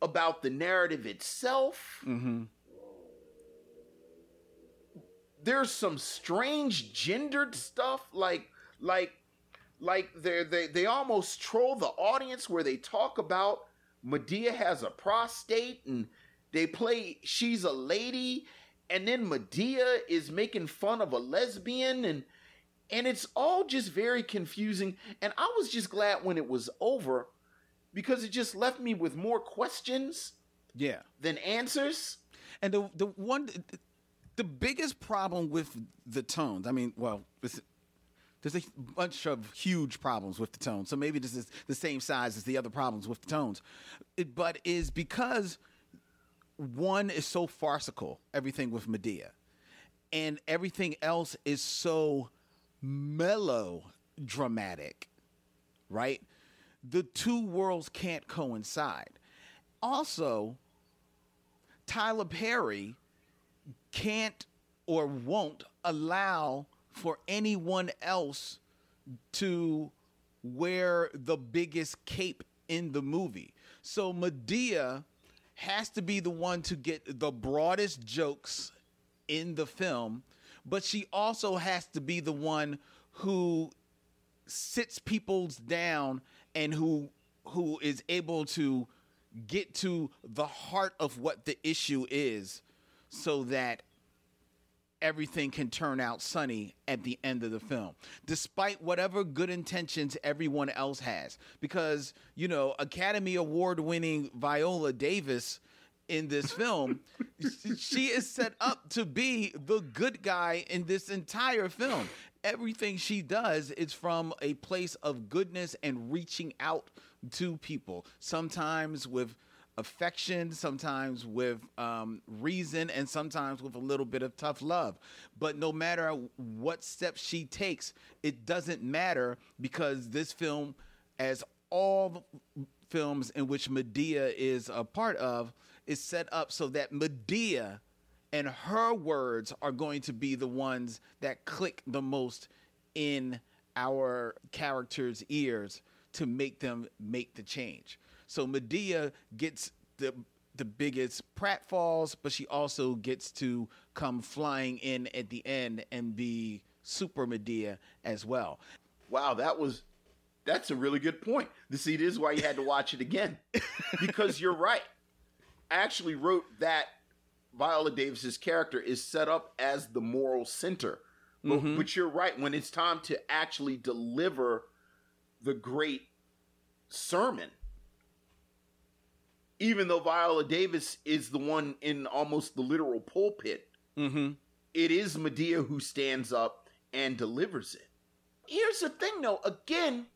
about the narrative itself. Mm-hmm. There's some strange gendered stuff, like like like they they they almost troll the audience where they talk about Madea has a prostate and they play she's a lady and then Madea is making fun of a lesbian and and it's all just very confusing and I was just glad when it was over because it just left me with more questions Yeah. than answers. And the the one the biggest problem with the tones, I mean, well, there's a bunch of huge problems with the tone. So maybe this is the same size as the other problems with the tones. It, but is because one is so farcical, everything with Madea, and everything else is so mellow dramatic, right? the two worlds can't coincide. Also, Tyler Perry can't or won't allow for anyone else to wear the biggest cape in the movie. So Madea has to be the one to get the broadest jokes in the film, but she also has to be the one who sits people's down and who who is able to get to the heart of what the issue is so that everything can turn out sunny at the end of the film, despite whatever good intentions everyone else has. Because, you know, Academy Award winning Viola Davis in this film, she is set up to be the good guy in this entire film. Everything she does is from a place of goodness and reaching out to people, sometimes with affection, sometimes with um, reason, and sometimes with a little bit of tough love. But no matter what steps she takes, it doesn't matter because this film, as all films in which Madea is a part of, is set up so that Madea and her words are going to be the ones that click the most in our characters' ears to make them make the change. So Madea gets the the biggest pratfalls, but she also gets to come flying in at the end and be super Madea as well. Wow, that was that's a really good point. This see, this is why you had to watch it again. because you're right. I actually wrote that Viola Davis's character is set up as the moral center. But, Mhm. but you're right. When it's time to actually deliver the great sermon, even though Viola Davis is the one in almost the literal pulpit, Mm-hmm. it is Madea who stands up and delivers it. Here's the thing, though. Again,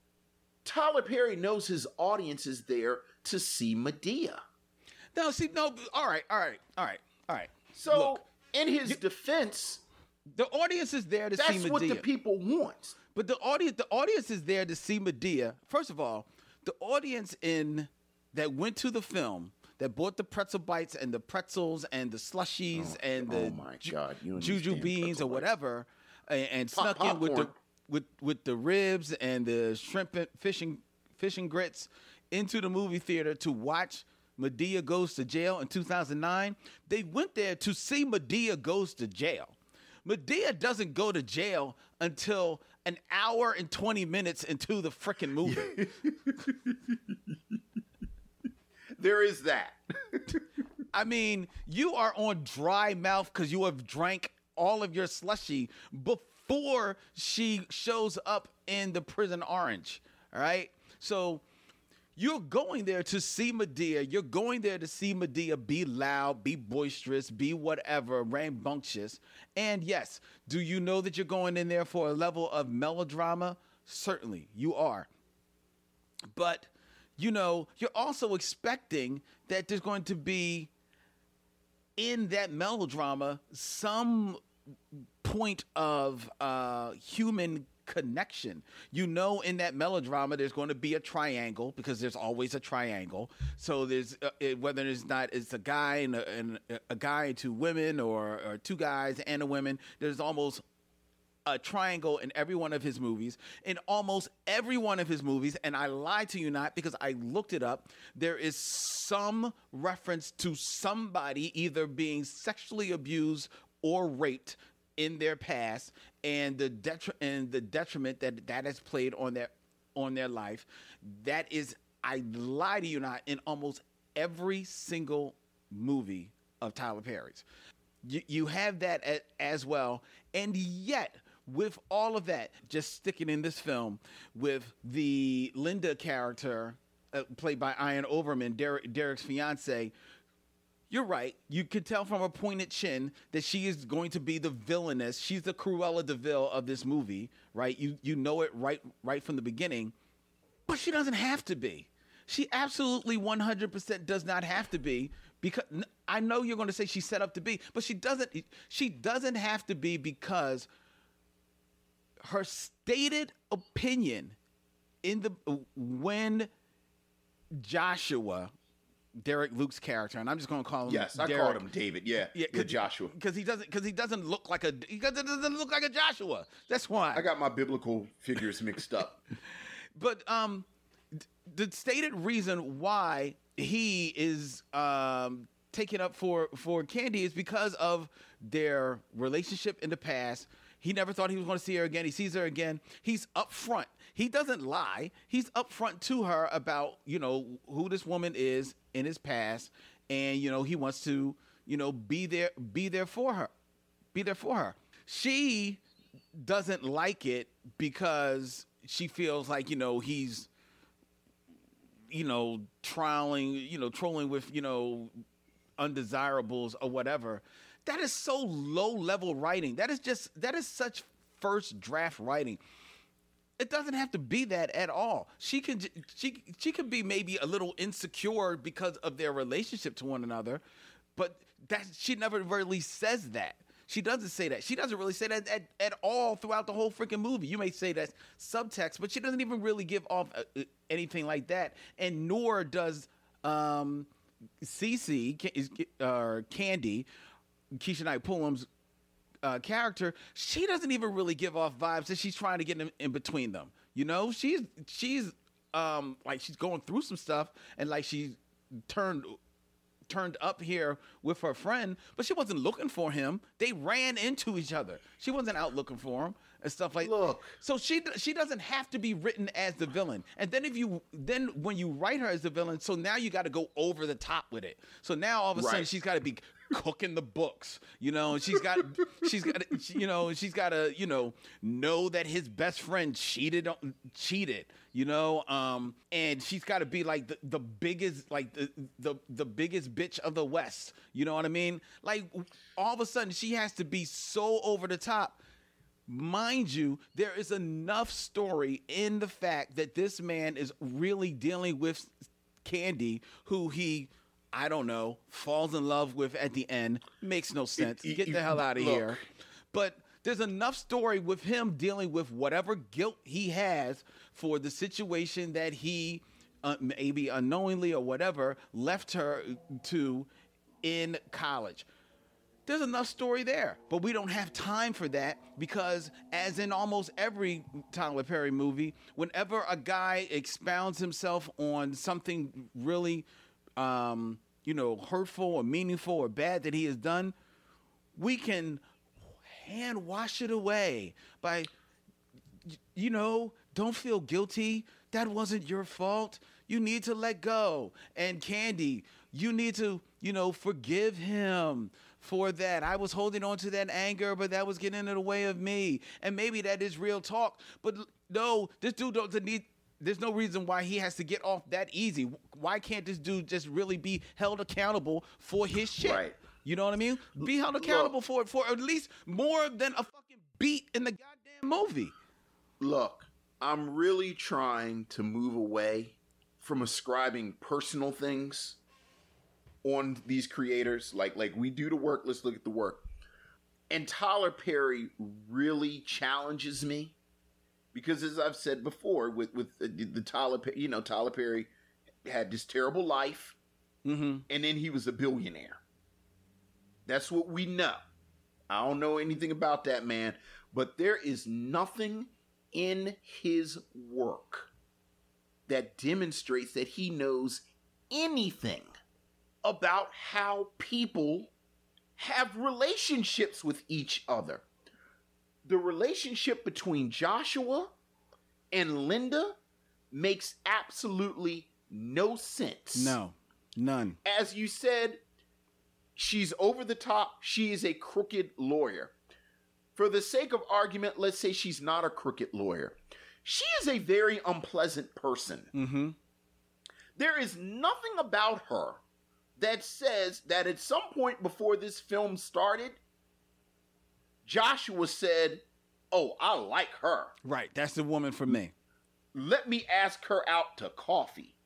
Tyler Perry knows his audience is there to see Madea. No, see, no. All right, all right, all right, all right. So, Look, in his defense, the audience is there to see Madea. that's what the people want. But the audience, the audience is there to see Madea. First of all, the audience in that went to the film that bought the pretzel bites and the pretzels and the slushies oh, and the oh my God, you juju beans or whatever, and, and Pop- snuck in with the with with the ribs and the shrimp and fishing fishing grits into the movie theater to watch Madea goes to jail in 2009. They went there to see Madea goes to jail. Madea doesn't go to jail until an hour and 20 minutes into the freaking movie. There is that. I mean, you are on dry mouth because you have drank all of your slushy before she shows up in the prison orange. All right. So you're going there to see Madea. You're going there to see Madea be loud, be boisterous, be whatever, rambunctious. And yes, do you know that you're going in there for a level of melodrama? Certainly, you are. But, you know, you're also expecting that there's going to be in that melodrama some point of uh, human connection. You know, in that melodrama, there's going to be a triangle because there's always a triangle. So there's uh, it, whether it's not it's a guy and a, and a guy and two women, or, or two guys and a woman. There's almost a triangle in every one of his movies. In almost every one of his movies, and I lie to you not because I looked it up, there is some reference to somebody either being sexually abused or raped in their past and the detri- and the detriment that that has played on their on their life. That is I lie to you not in almost every single movie of Tyler Perry's. You, you have that as well. And yet, with all of that, just sticking in this film with the Linda character uh, played by Ion Overman, Derek, Derek's fiance, you're right. You could tell from her pointed chin that she is going to be the villainess. She's the Cruella de Vil of this movie, right? You you know it right right from the beginning, but she doesn't have to be. She absolutely 100% does not have to be because I know you're going to say she's set up to be, but she doesn't she doesn't have to be because her stated opinion in the when Joshua, Derek Luke's character, and I'm just going to call him. Yes, I called him David. Yeah, Yeah, yeah, Joshua. because he doesn't because he doesn't look like a he doesn't doesn't look like a Joshua. That's why. I got my biblical figures mixed up. But um, the stated reason why he is um taken up for for Candy is because of their relationship in the past. He never thought he was going to see her again. He sees her again. He's upfront. He doesn't lie. He's upfront to her about you know who this woman is in his past, and you know he wants to you know be there be there for her, be there for her. She doesn't like it because she feels like you know he's you know trolling you know trolling with you know undesirables or whatever that is so low level writing that is just that is such first draft writing it doesn't have to be that at all she can she she could be maybe a little insecure because of their relationship to one another but that she never really says that she doesn't say that. She doesn't really say that at, at all throughout the whole freaking movie. You may say that's subtext, but she doesn't even really give off uh, uh, anything like that. And nor does um, Cece, is- uh, Candy, Keshia Knight Pulliam's uh, character, she doesn't even really give off vibes that she's trying to get in, in between them. You know, she's she's um like she's going through some stuff and like she turned turned up here with her friend, but she wasn't looking for him. They ran into each other. She wasn't out looking for him and stuff like. Look, so she she doesn't have to be written as the villain. And then if you then when you write her as the villain, so now you got to go over the top with it. So now all of a sudden she's got to be cooking the books, you know. And she's got she's got you know she's got to you know know that his best friend cheated on cheated you know um and she's got to be like the, the biggest like the, the the biggest bitch of the west you know what i mean like all of a sudden she has to be so over the top mind you there is enough story in the fact that this man is really dealing with candy who he i don't know falls in love with at the end. Makes no sense. It- get the hell out of look. here. But there's enough story with him dealing with whatever guilt he has for the situation that he uh, maybe unknowingly or whatever left her to in college there's enough story there, but we don't have time for that because, as in almost every Tyler Perry movie, whenever a guy expounds himself on something really, um, you know, hurtful or meaningful or bad that he has done, we can hand wash it away by, you know, don't feel guilty. That wasn't your fault. You need to let go. And Candy, you need to, you know, forgive him for that. I was holding on to that anger, but that was getting in the way of me. And maybe that is real talk. But no, this dude doesn't need. There's no reason why he has to get off that easy. Why can't this dude just really be held accountable for his shit? Right. You know what I mean? Be held accountable for it for at least more than a fucking beat in the goddamn movie. Look, I'm really trying to move away from ascribing personal things on these creators. Like like we do the work, let's look at the work. And Tyler Perry really challenges me because as I've said before with with the, the Tyler you know Tyler Perry had this terrible life Mm-hmm. and then he was a billionaire. That's what we know. I don't know anything about that man, but there is nothing in his work that demonstrates that he knows anything about how people have relationships with each other. The relationship between Joshua and Linda makes absolutely no sense. No, none. As you said, she's over the top. She is a crooked lawyer. For the sake of argument, let's say she's not a crooked lawyer. She is a very unpleasant person. Mm-hmm. There is nothing about her that says that at some point before this film started, Joshua said, Oh, I like her. Right. That's the woman for me. Let me ask her out to coffee.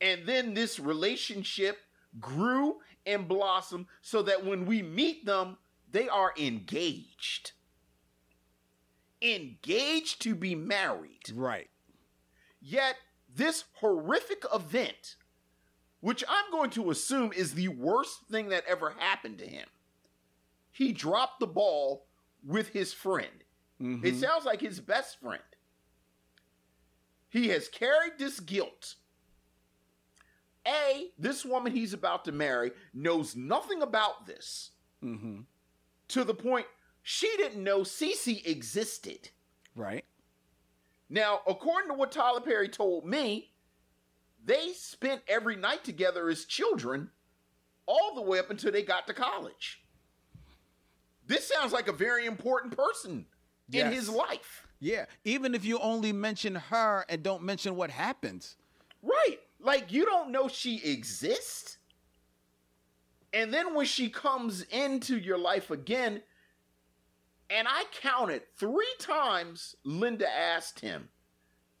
And then this relationship grew and blossomed so that when we meet them, they are engaged. Engaged to be married. Right. Yet, this horrific event, which I'm going to assume is the worst thing that ever happened to him, he dropped the ball with his friend. Mm-hmm. It sounds like his best friend. He has carried this guilt. A, this woman he's about to marry knows nothing about this Mm-hmm. to the point she didn't know Cece existed. Right. Now, according to what Tyler Perry told me, they spent every night together as children all the way up until they got to college. This sounds like a very important person in his life. Yeah. Even if you only mention her and don't mention what happens. Right. Like you don't know she exists. And then when she comes into your life again, and I counted three times Linda asked him.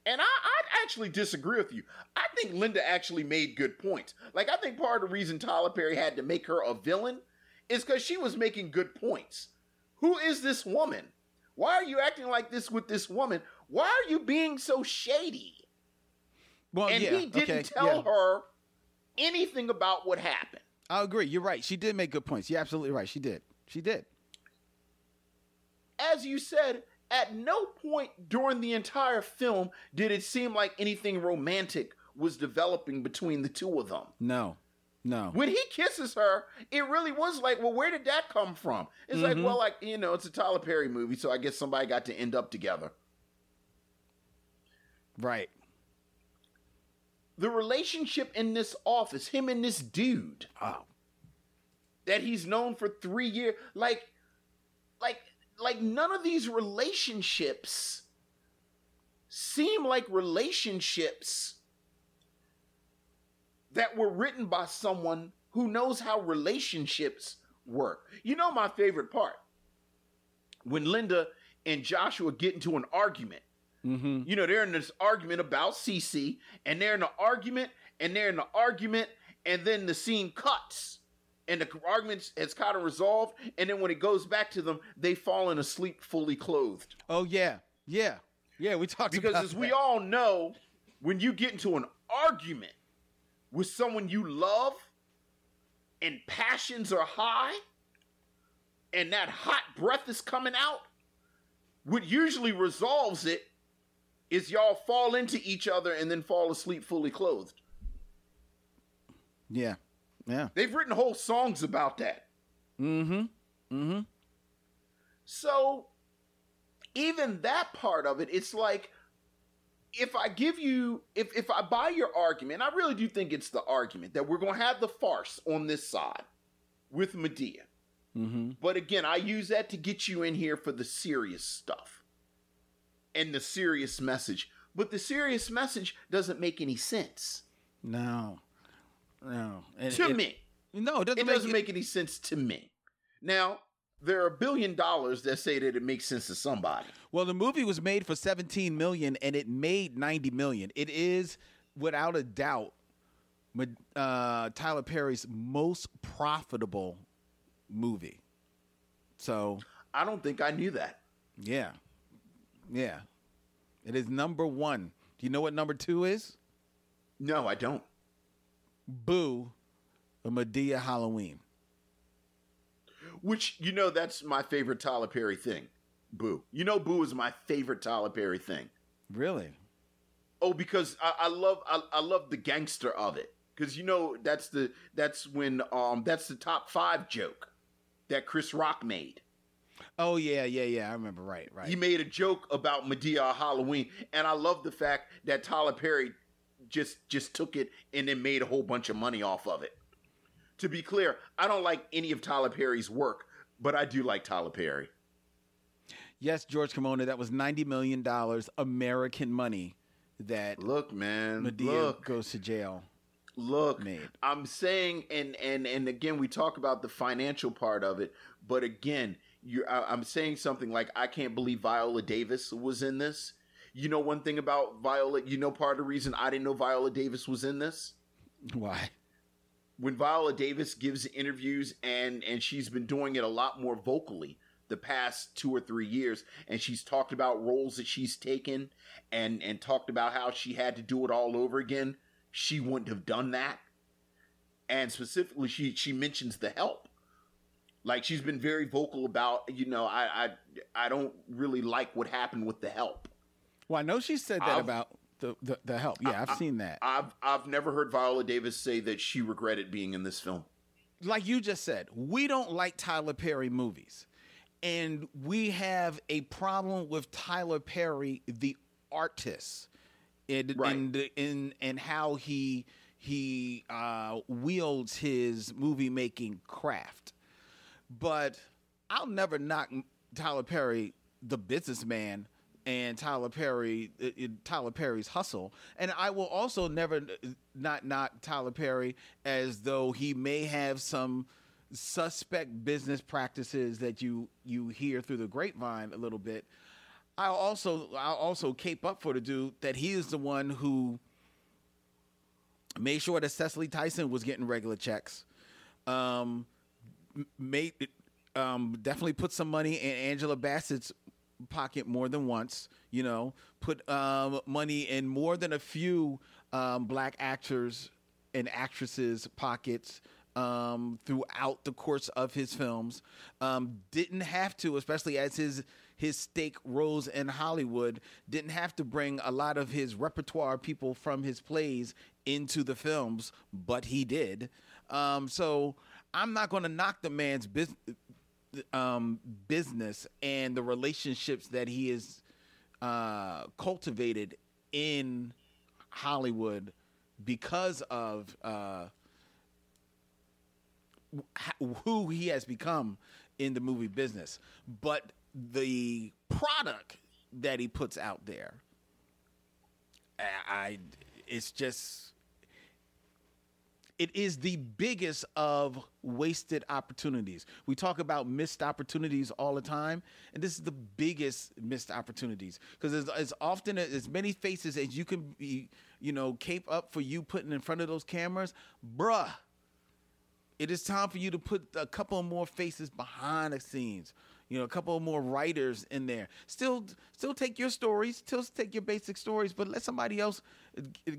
And I, I'd actually disagree with you. I think Linda actually made good points. Like, I think part of the reason Tyler Perry had to make her a villain is because she was making good points. Who is this woman? Why are you acting like this with this woman? Why are you being so shady? Well, and yeah, he didn't okay, tell yeah. her anything about what happened. I agree. You're right. She did make good points. You're absolutely right. She did. She did. As you said, at no point during the entire film did it seem like anything romantic was developing between the two of them. No. No. When he kisses her, it really was like, well, where did that come from? It's like, Mhm. well, like, you know, it's a Tyler Perry movie, so I guess somebody got to end up together. Right. The relationship in this office, him and this dude, Oh. that he's known for three years, like, like, like none of these relationships seem like relationships that were written by someone who knows how relationships work. You know my favorite part? When Linda and Joshua get into an argument. Mm-hmm. You know, they're in this argument about CC, and they're in an argument, and they're in an argument, and then the scene cuts, and the argument has kind of resolved, and then when it goes back to them, they fall fallen asleep fully clothed. Oh yeah. Yeah. Yeah. We talked Because as we all know, when you get into an argument with someone you love, and passions are high, and that hot breath is coming out, what usually resolves it is y'all fall into each other and then fall asleep fully clothed. Yeah. Yeah. They've written whole songs about that. Mm-hmm. Mm-hmm. So even that part of it, it's like if I give you if if I buy your argument, I really do think it's the argument that we're gonna have the farce on this side with Madea. Mm-hmm. But again, I use that to get you in here for the serious stuff and the serious message. But the serious message doesn't make any sense No. No. And to it- me. No, it doesn't, It make, doesn't make any sense to me. Now, there are a billion dollars that say that it makes sense to somebody. Well, the movie was made for 17 million and it made 90 million. It is without a doubt uh, Tyler Perry's most profitable movie. So, I don't think I knew that. yeah. Yeah. It is number 1. Do you know what number 2 is? No, I don't. Boo, a Madea Halloween. Which you know that's my favorite Tyler Perry thing. Boo. You know Boo is my favorite Tyler Perry thing. Really? Oh, because I, I love I, I love the gangster of it. Because you know that's the that's when um that's the top five joke that Chris Rock made. Oh yeah, yeah, yeah. I remember. Right, right. He made a joke about Madea Halloween, and I love the fact that Tyler Perry just just took it and then made a whole bunch of money off of it. To be clear, I don't like any of Tyler Perry's work, but I do like Tyler Perry. Yes, George Kimona, that was 90 million dollars American money that Look, man, Madea look. goes to jail. Look, Made. I'm saying, and and and again, we talk about the financial part of it, but again, you, I, I'm saying something like, I can't believe Viola Davis was in this. You know, one thing about Viola, you know, part of the reason I didn't know Viola Davis was in this Why? when Viola Davis gives interviews, and and she's been doing it a lot more vocally the past two or three years, and she's talked about roles that she's taken, and and talked about how she had to do it all over again. She wouldn't have done that. And specifically, she she mentions the help. Like she's been very vocal about, you know, I I I don't really like what happened with the help. Well, I know she said that I've- about the, the the help. Yeah, I've seen that. I've I've never heard Viola Davis say that she regretted being in this film. like you just said, we don't like Tyler Perry movies. And we have a problem with Tyler Perry, the artist, in Right. in, the, in and how he he uh, wields his movie making craft. But I'll never knock Tyler Perry, the businessman, and Tyler Perry, uh, uh, Tyler Perry's hustle. And I will also never not knock Tyler Perry as though he may have some suspect business practices that you you hear through the grapevine a little bit. I'll also I'll also cape up for the dude that he is the one who made sure that Cicely Tyson was getting regular checks. Um, made um, definitely put some money in Angela Bassett's pocket more than once. You know, put um, money in more than a few um, black actors and actresses' pockets um, throughout the course of his films. Um, didn't have to, especially as his his stake rose in Hollywood. Didn't have to bring a lot of his repertoire people from his plays into the films, but he did. Um, so I'm not going to knock the man's business um, business and the relationships that he has uh, cultivated in Hollywood because of uh, who he has become in the movie business. But the product that he puts out there, I, I it's just it is the biggest of wasted opportunities. We talk about missed opportunities all the time, and this is the biggest missed opportunities because as, as often as many faces as you can be, you know, cape up for you putting in front of those cameras, bruh. It is time for you to put a couple more faces behind the scenes. You know, a couple more writers in there. Still, still take your stories, still take your basic stories, but let somebody else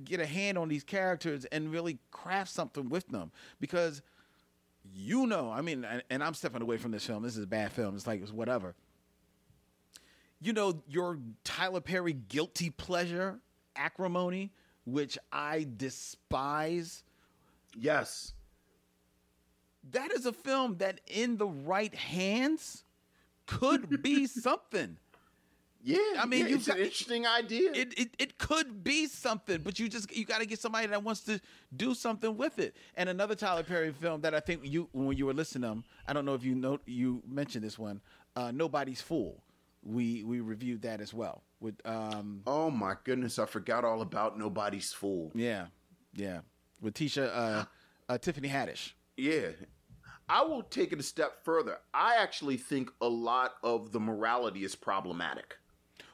get a hand on these characters and really craft something with them. Because you know, I mean, and, and I'm stepping away from this film. This is a bad film. It's like it's whatever. You know, your Tyler Perry guilty pleasure, acrimony, which I despise. Yes. That is a film that, in the right hands, could be something. Yeah, I mean, yeah, you've it's got- an interesting idea. It, it it could be something, but you just you got to get somebody that wants to do something with it. And another Tyler Perry film that I think you when you were listening to I don't know if you know you mentioned this one, uh, Nobody's Fool. We we reviewed that as well with um oh my goodness, I forgot all about Nobody's Fool. yeah yeah with Tisha uh, uh, Tiffany Haddish. Yeah. I will take it a step further. I actually think a lot of the morality is problematic.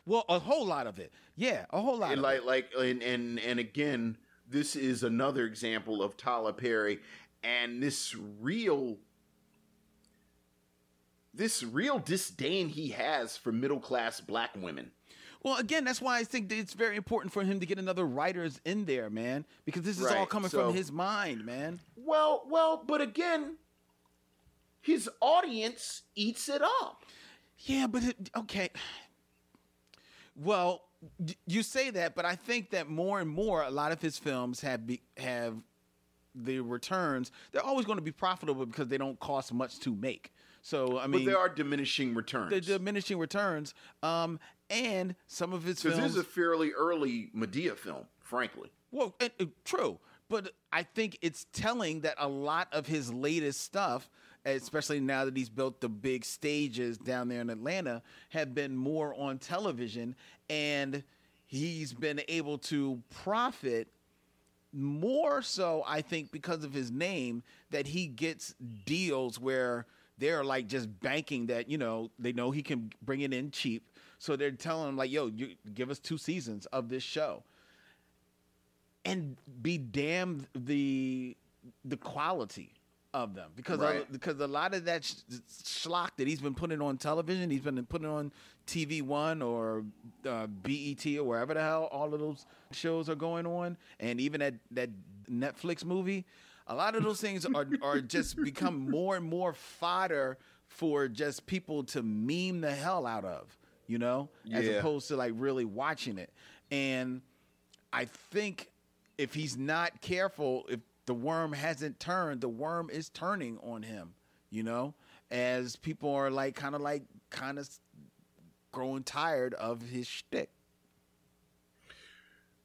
Well, a whole lot of it. Yeah, a whole lot. And of like it. like and, and and again, this is another example of Tyler Perry and this real this real disdain he has for middle class black women. Well, again, that's why I think that it's very important for him to get another writers in there, man, because this is all coming so- from his mind, man. Well, well, but again, his audience eats it up. Yeah, but it, okay. Well, y- you say that, but I think that more and more, a lot of his films have be, have the returns. They're always going to be profitable because they don't cost much to make. So I mean, but there are diminishing returns. the diminishing returns. Um, and some of his Because films. this is a fairly early Madea film, frankly. Well, and, uh, true, but I think it's telling that a lot of his latest stuff, especially now that he's built the big stages down there in Atlanta, have been more on television, and he's been able to profit more so. I think because of his name, that he gets deals where they're like just banking that you know they know he can bring it in cheap. So they're telling him like, "Yo, you give us two seasons of this show." and be damned the the quality of them because Right. of, because a lot of that sh- schlock that he's been putting on television, he's been putting on TV One or uh, BET or wherever the hell all of those shows are going on, and even that that Netflix movie. A lot of those things are are just become more and more fodder for just people to meme the hell out of, you know, as opposed to like really watching it. And I think if he's not careful, if the worm hasn't turned, the worm is turning on him, you know, as people are like kind of like kind of growing tired of his shtick.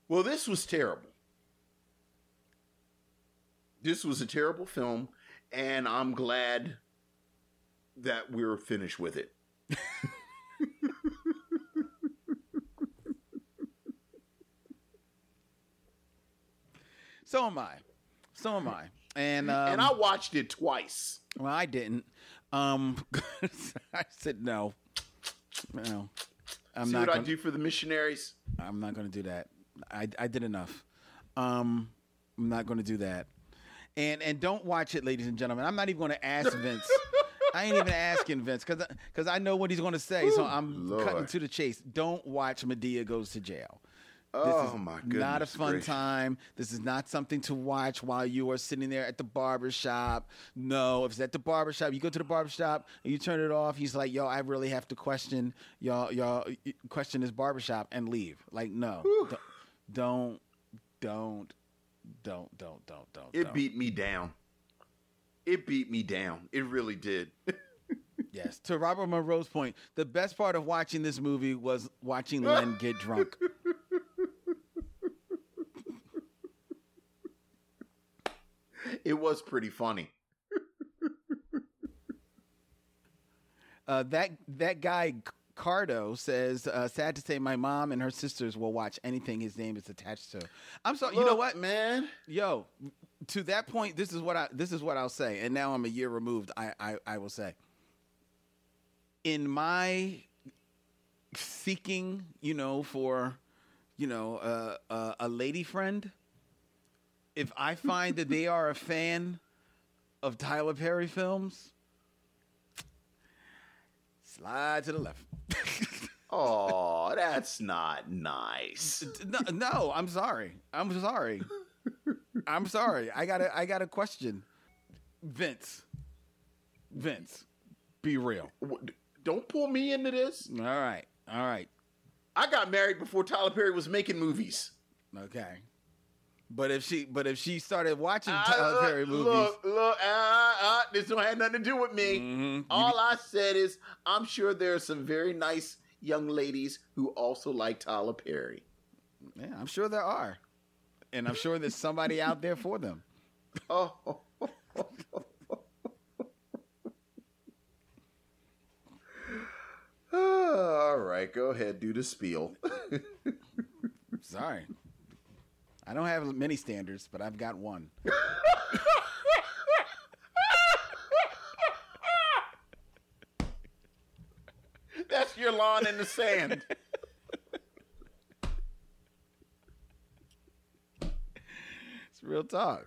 Well, this was terrible. This was a terrible film, and I'm glad that we're finished with it. So am I. So am I. And um, and I watched it twice. Well, I didn't. Um, I said no. No, I'm See not. what I gonna, do for the missionaries? I'm not going to do that. I I did enough. Um, I'm not going to do that. And and don't watch it, ladies and gentlemen. I'm not even going to ask Vince. I ain't even asking Vince because because I know what he's going to say. So I'm Lord. cutting to the chase. Don't watch Madea goes to jail. This Oh, is my Not a fun gracious. time. This is not something to watch while you are sitting there at the barber shop. No, if it's at the barber shop, you go to the barber shop and you turn it off. He's like, "Yo, I really have to question y'all. Y'all question this barber shop and leave." Like, no, don't, don't, don't, don't, don't, don't. It don't. beat me down. It beat me down. It really did. Yes. To Robert Monroe's point, the best part of watching this movie was watching Len get drunk. it was pretty funny. Uh, that that guy Cardo says, uh, "Sad to say, my mom and her sisters will watch anything his name is attached to." I'm sorry. you know what, man? Yo, to that point, this is what I this is what I'll say. And now I'm a year removed. I I, I will say, in my seeking, you know, for you know uh, uh, a lady friend, if I find that they are a fan of Tyler Perry films, slide to the left. Oh, that's not nice. no, no, I'm sorry. I'm sorry. I'm sorry. I got to I got a question. Vince. Vince. Be real. Don't pull me into this. All right. All right. I got married before Tyler Perry was making movies. Okay. But if she but if she started watching Uh, Tyler Perry look, movies, Look, look, uh, uh, this don't have nothing to do with me. Mm-hmm. All I said is I'm sure there are some very nice young ladies who also like Tyler Perry. yeah, I'm sure there are. And I'm sure there's somebody out there for them. Oh. All right, go ahead, do the spiel. Sorry. I don't have many standards, but I've got one. That's your lawn in the sand. It's real talk.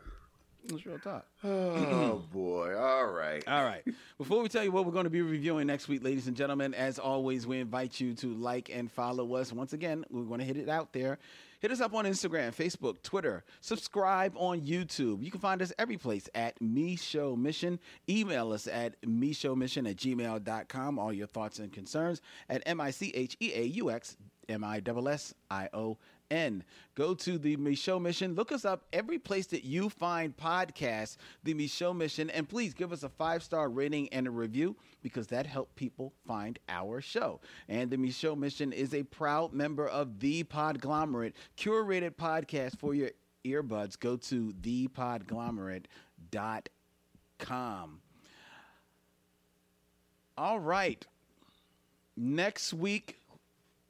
It's real talk. Oh boy. All right. All right. Before we tell you what we're going to be reviewing next week, ladies and gentlemen, as always, we invite you to like and follow us. Once again, we're going to hit it out there. Hit us up on Instagram, Facebook, Twitter. Subscribe on YouTube. You can find us every place at Micheaux Mission. Email us at Micheaux Mission at gmail.com. All your thoughts and concerns at M I C H E A U X M I S S I O N. Go to the Micheaux Mission. Look us up every place that you find podcasts, the Micheaux Mission, and please give us a five star rating and a review because that helps people find our show. And the Micheaux Mission is a proud member of the Podglomerate, curated podcast for your earbuds. Go to thepodglomerate.com. All right. Next week,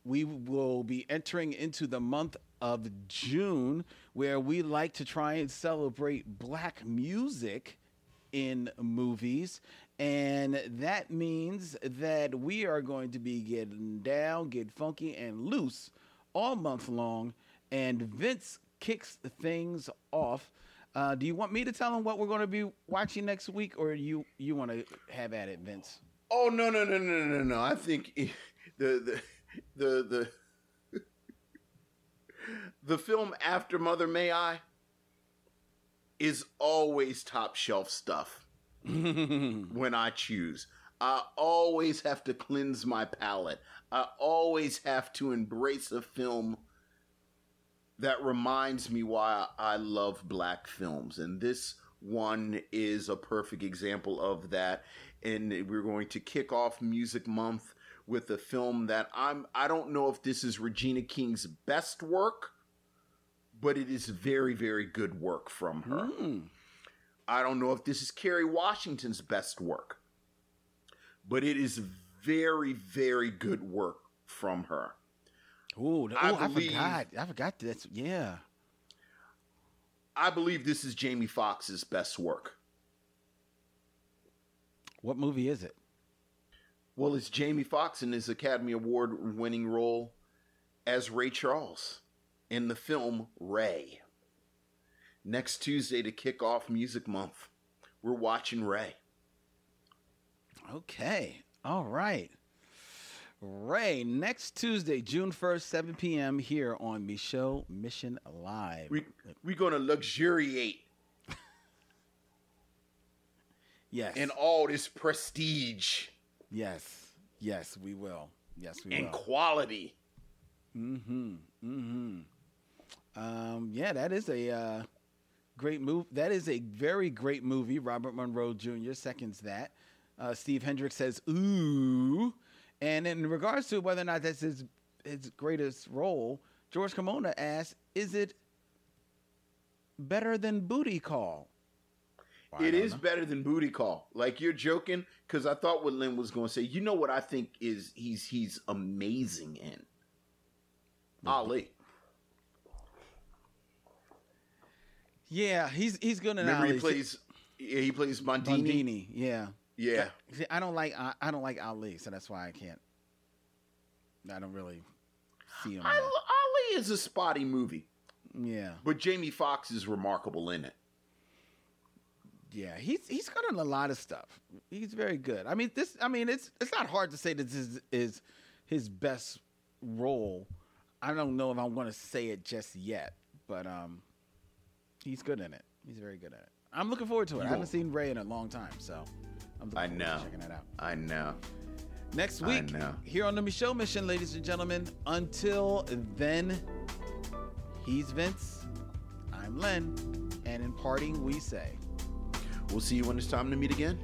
we will be entering into the month of June, where we like to try and celebrate black music in movies. And that means that we are going to be getting down, get funky, and loose all month long. And Vince kicks things off Uh, do you want me to tell him what we're going to be watching next week, or you you want to have at it, Vince? Oh no no no no no no! I think the the the the the film after Mother May I is always top shelf stuff when I choose. I always have to cleanse my palate. I always have to embrace a film that reminds me why I love black films. And this one is a perfect example of that. And we're going to kick off Music Month with a film that I'm I don't know if this is Regina King's best work, but it is very, very good work from her. Mm. I don't know if this is Kerry Washington's best work, but it is very, very good work from her. Ooh, I ooh, I, forgot. I forgot that's yeah. I believe this is Jamie Foxx's best work. What movie is it? Well, it's Jamie Foxx in his Academy Award winning role as Ray Charles in the film Ray. Next Tuesday to kick off Music Month, we're watching Ray. Okay. All right. Ray, next Tuesday, June 1st, 7 p.m. here on Micheaux Mission Live. We we're gonna luxuriate yes. in all this prestige yes. Yes, we will. Yes, we will. and will. quality. Mm-hmm. Mm-hmm. Um, yeah, that is a uh, great move. That is a very great movie. Robert Monroe Jr. seconds that. Uh, Steve Hendricks says, ooh. And in regards to whether or not that's his his greatest role, George Kimona asks, is it better than Booty Call? Well, It is know. better than Booty Call. Like you're joking, because I thought what Len was going to say. You know what I think is he's he's amazing in Ali. Yeah, he's he's good in Remember he plays yeah, he plays Mondini. Bundini, yeah. Yeah. See, I don't like I, I don't like Ali, so that's why I can't. I don't really see him. I. Ali is a spotty movie, Yeah, but Jamie Foxx is remarkable in it. Yeah. He's he's good in a lot of stuff. He's very good. I mean, this. I mean, it's it's not hard to say that this is, is his best role. I don't know if I want to say it just yet, but um, he's good in it. He's very good at it. I'm looking forward to it. I haven't seen Ray in a long time, so I'm looking I forward to know. checking that out. I know. Next week, know. here on the Micheaux Mission, ladies and gentlemen. Until then, he's Vince, I'm Len, and in parting, we say. We'll see you when it's time to meet again.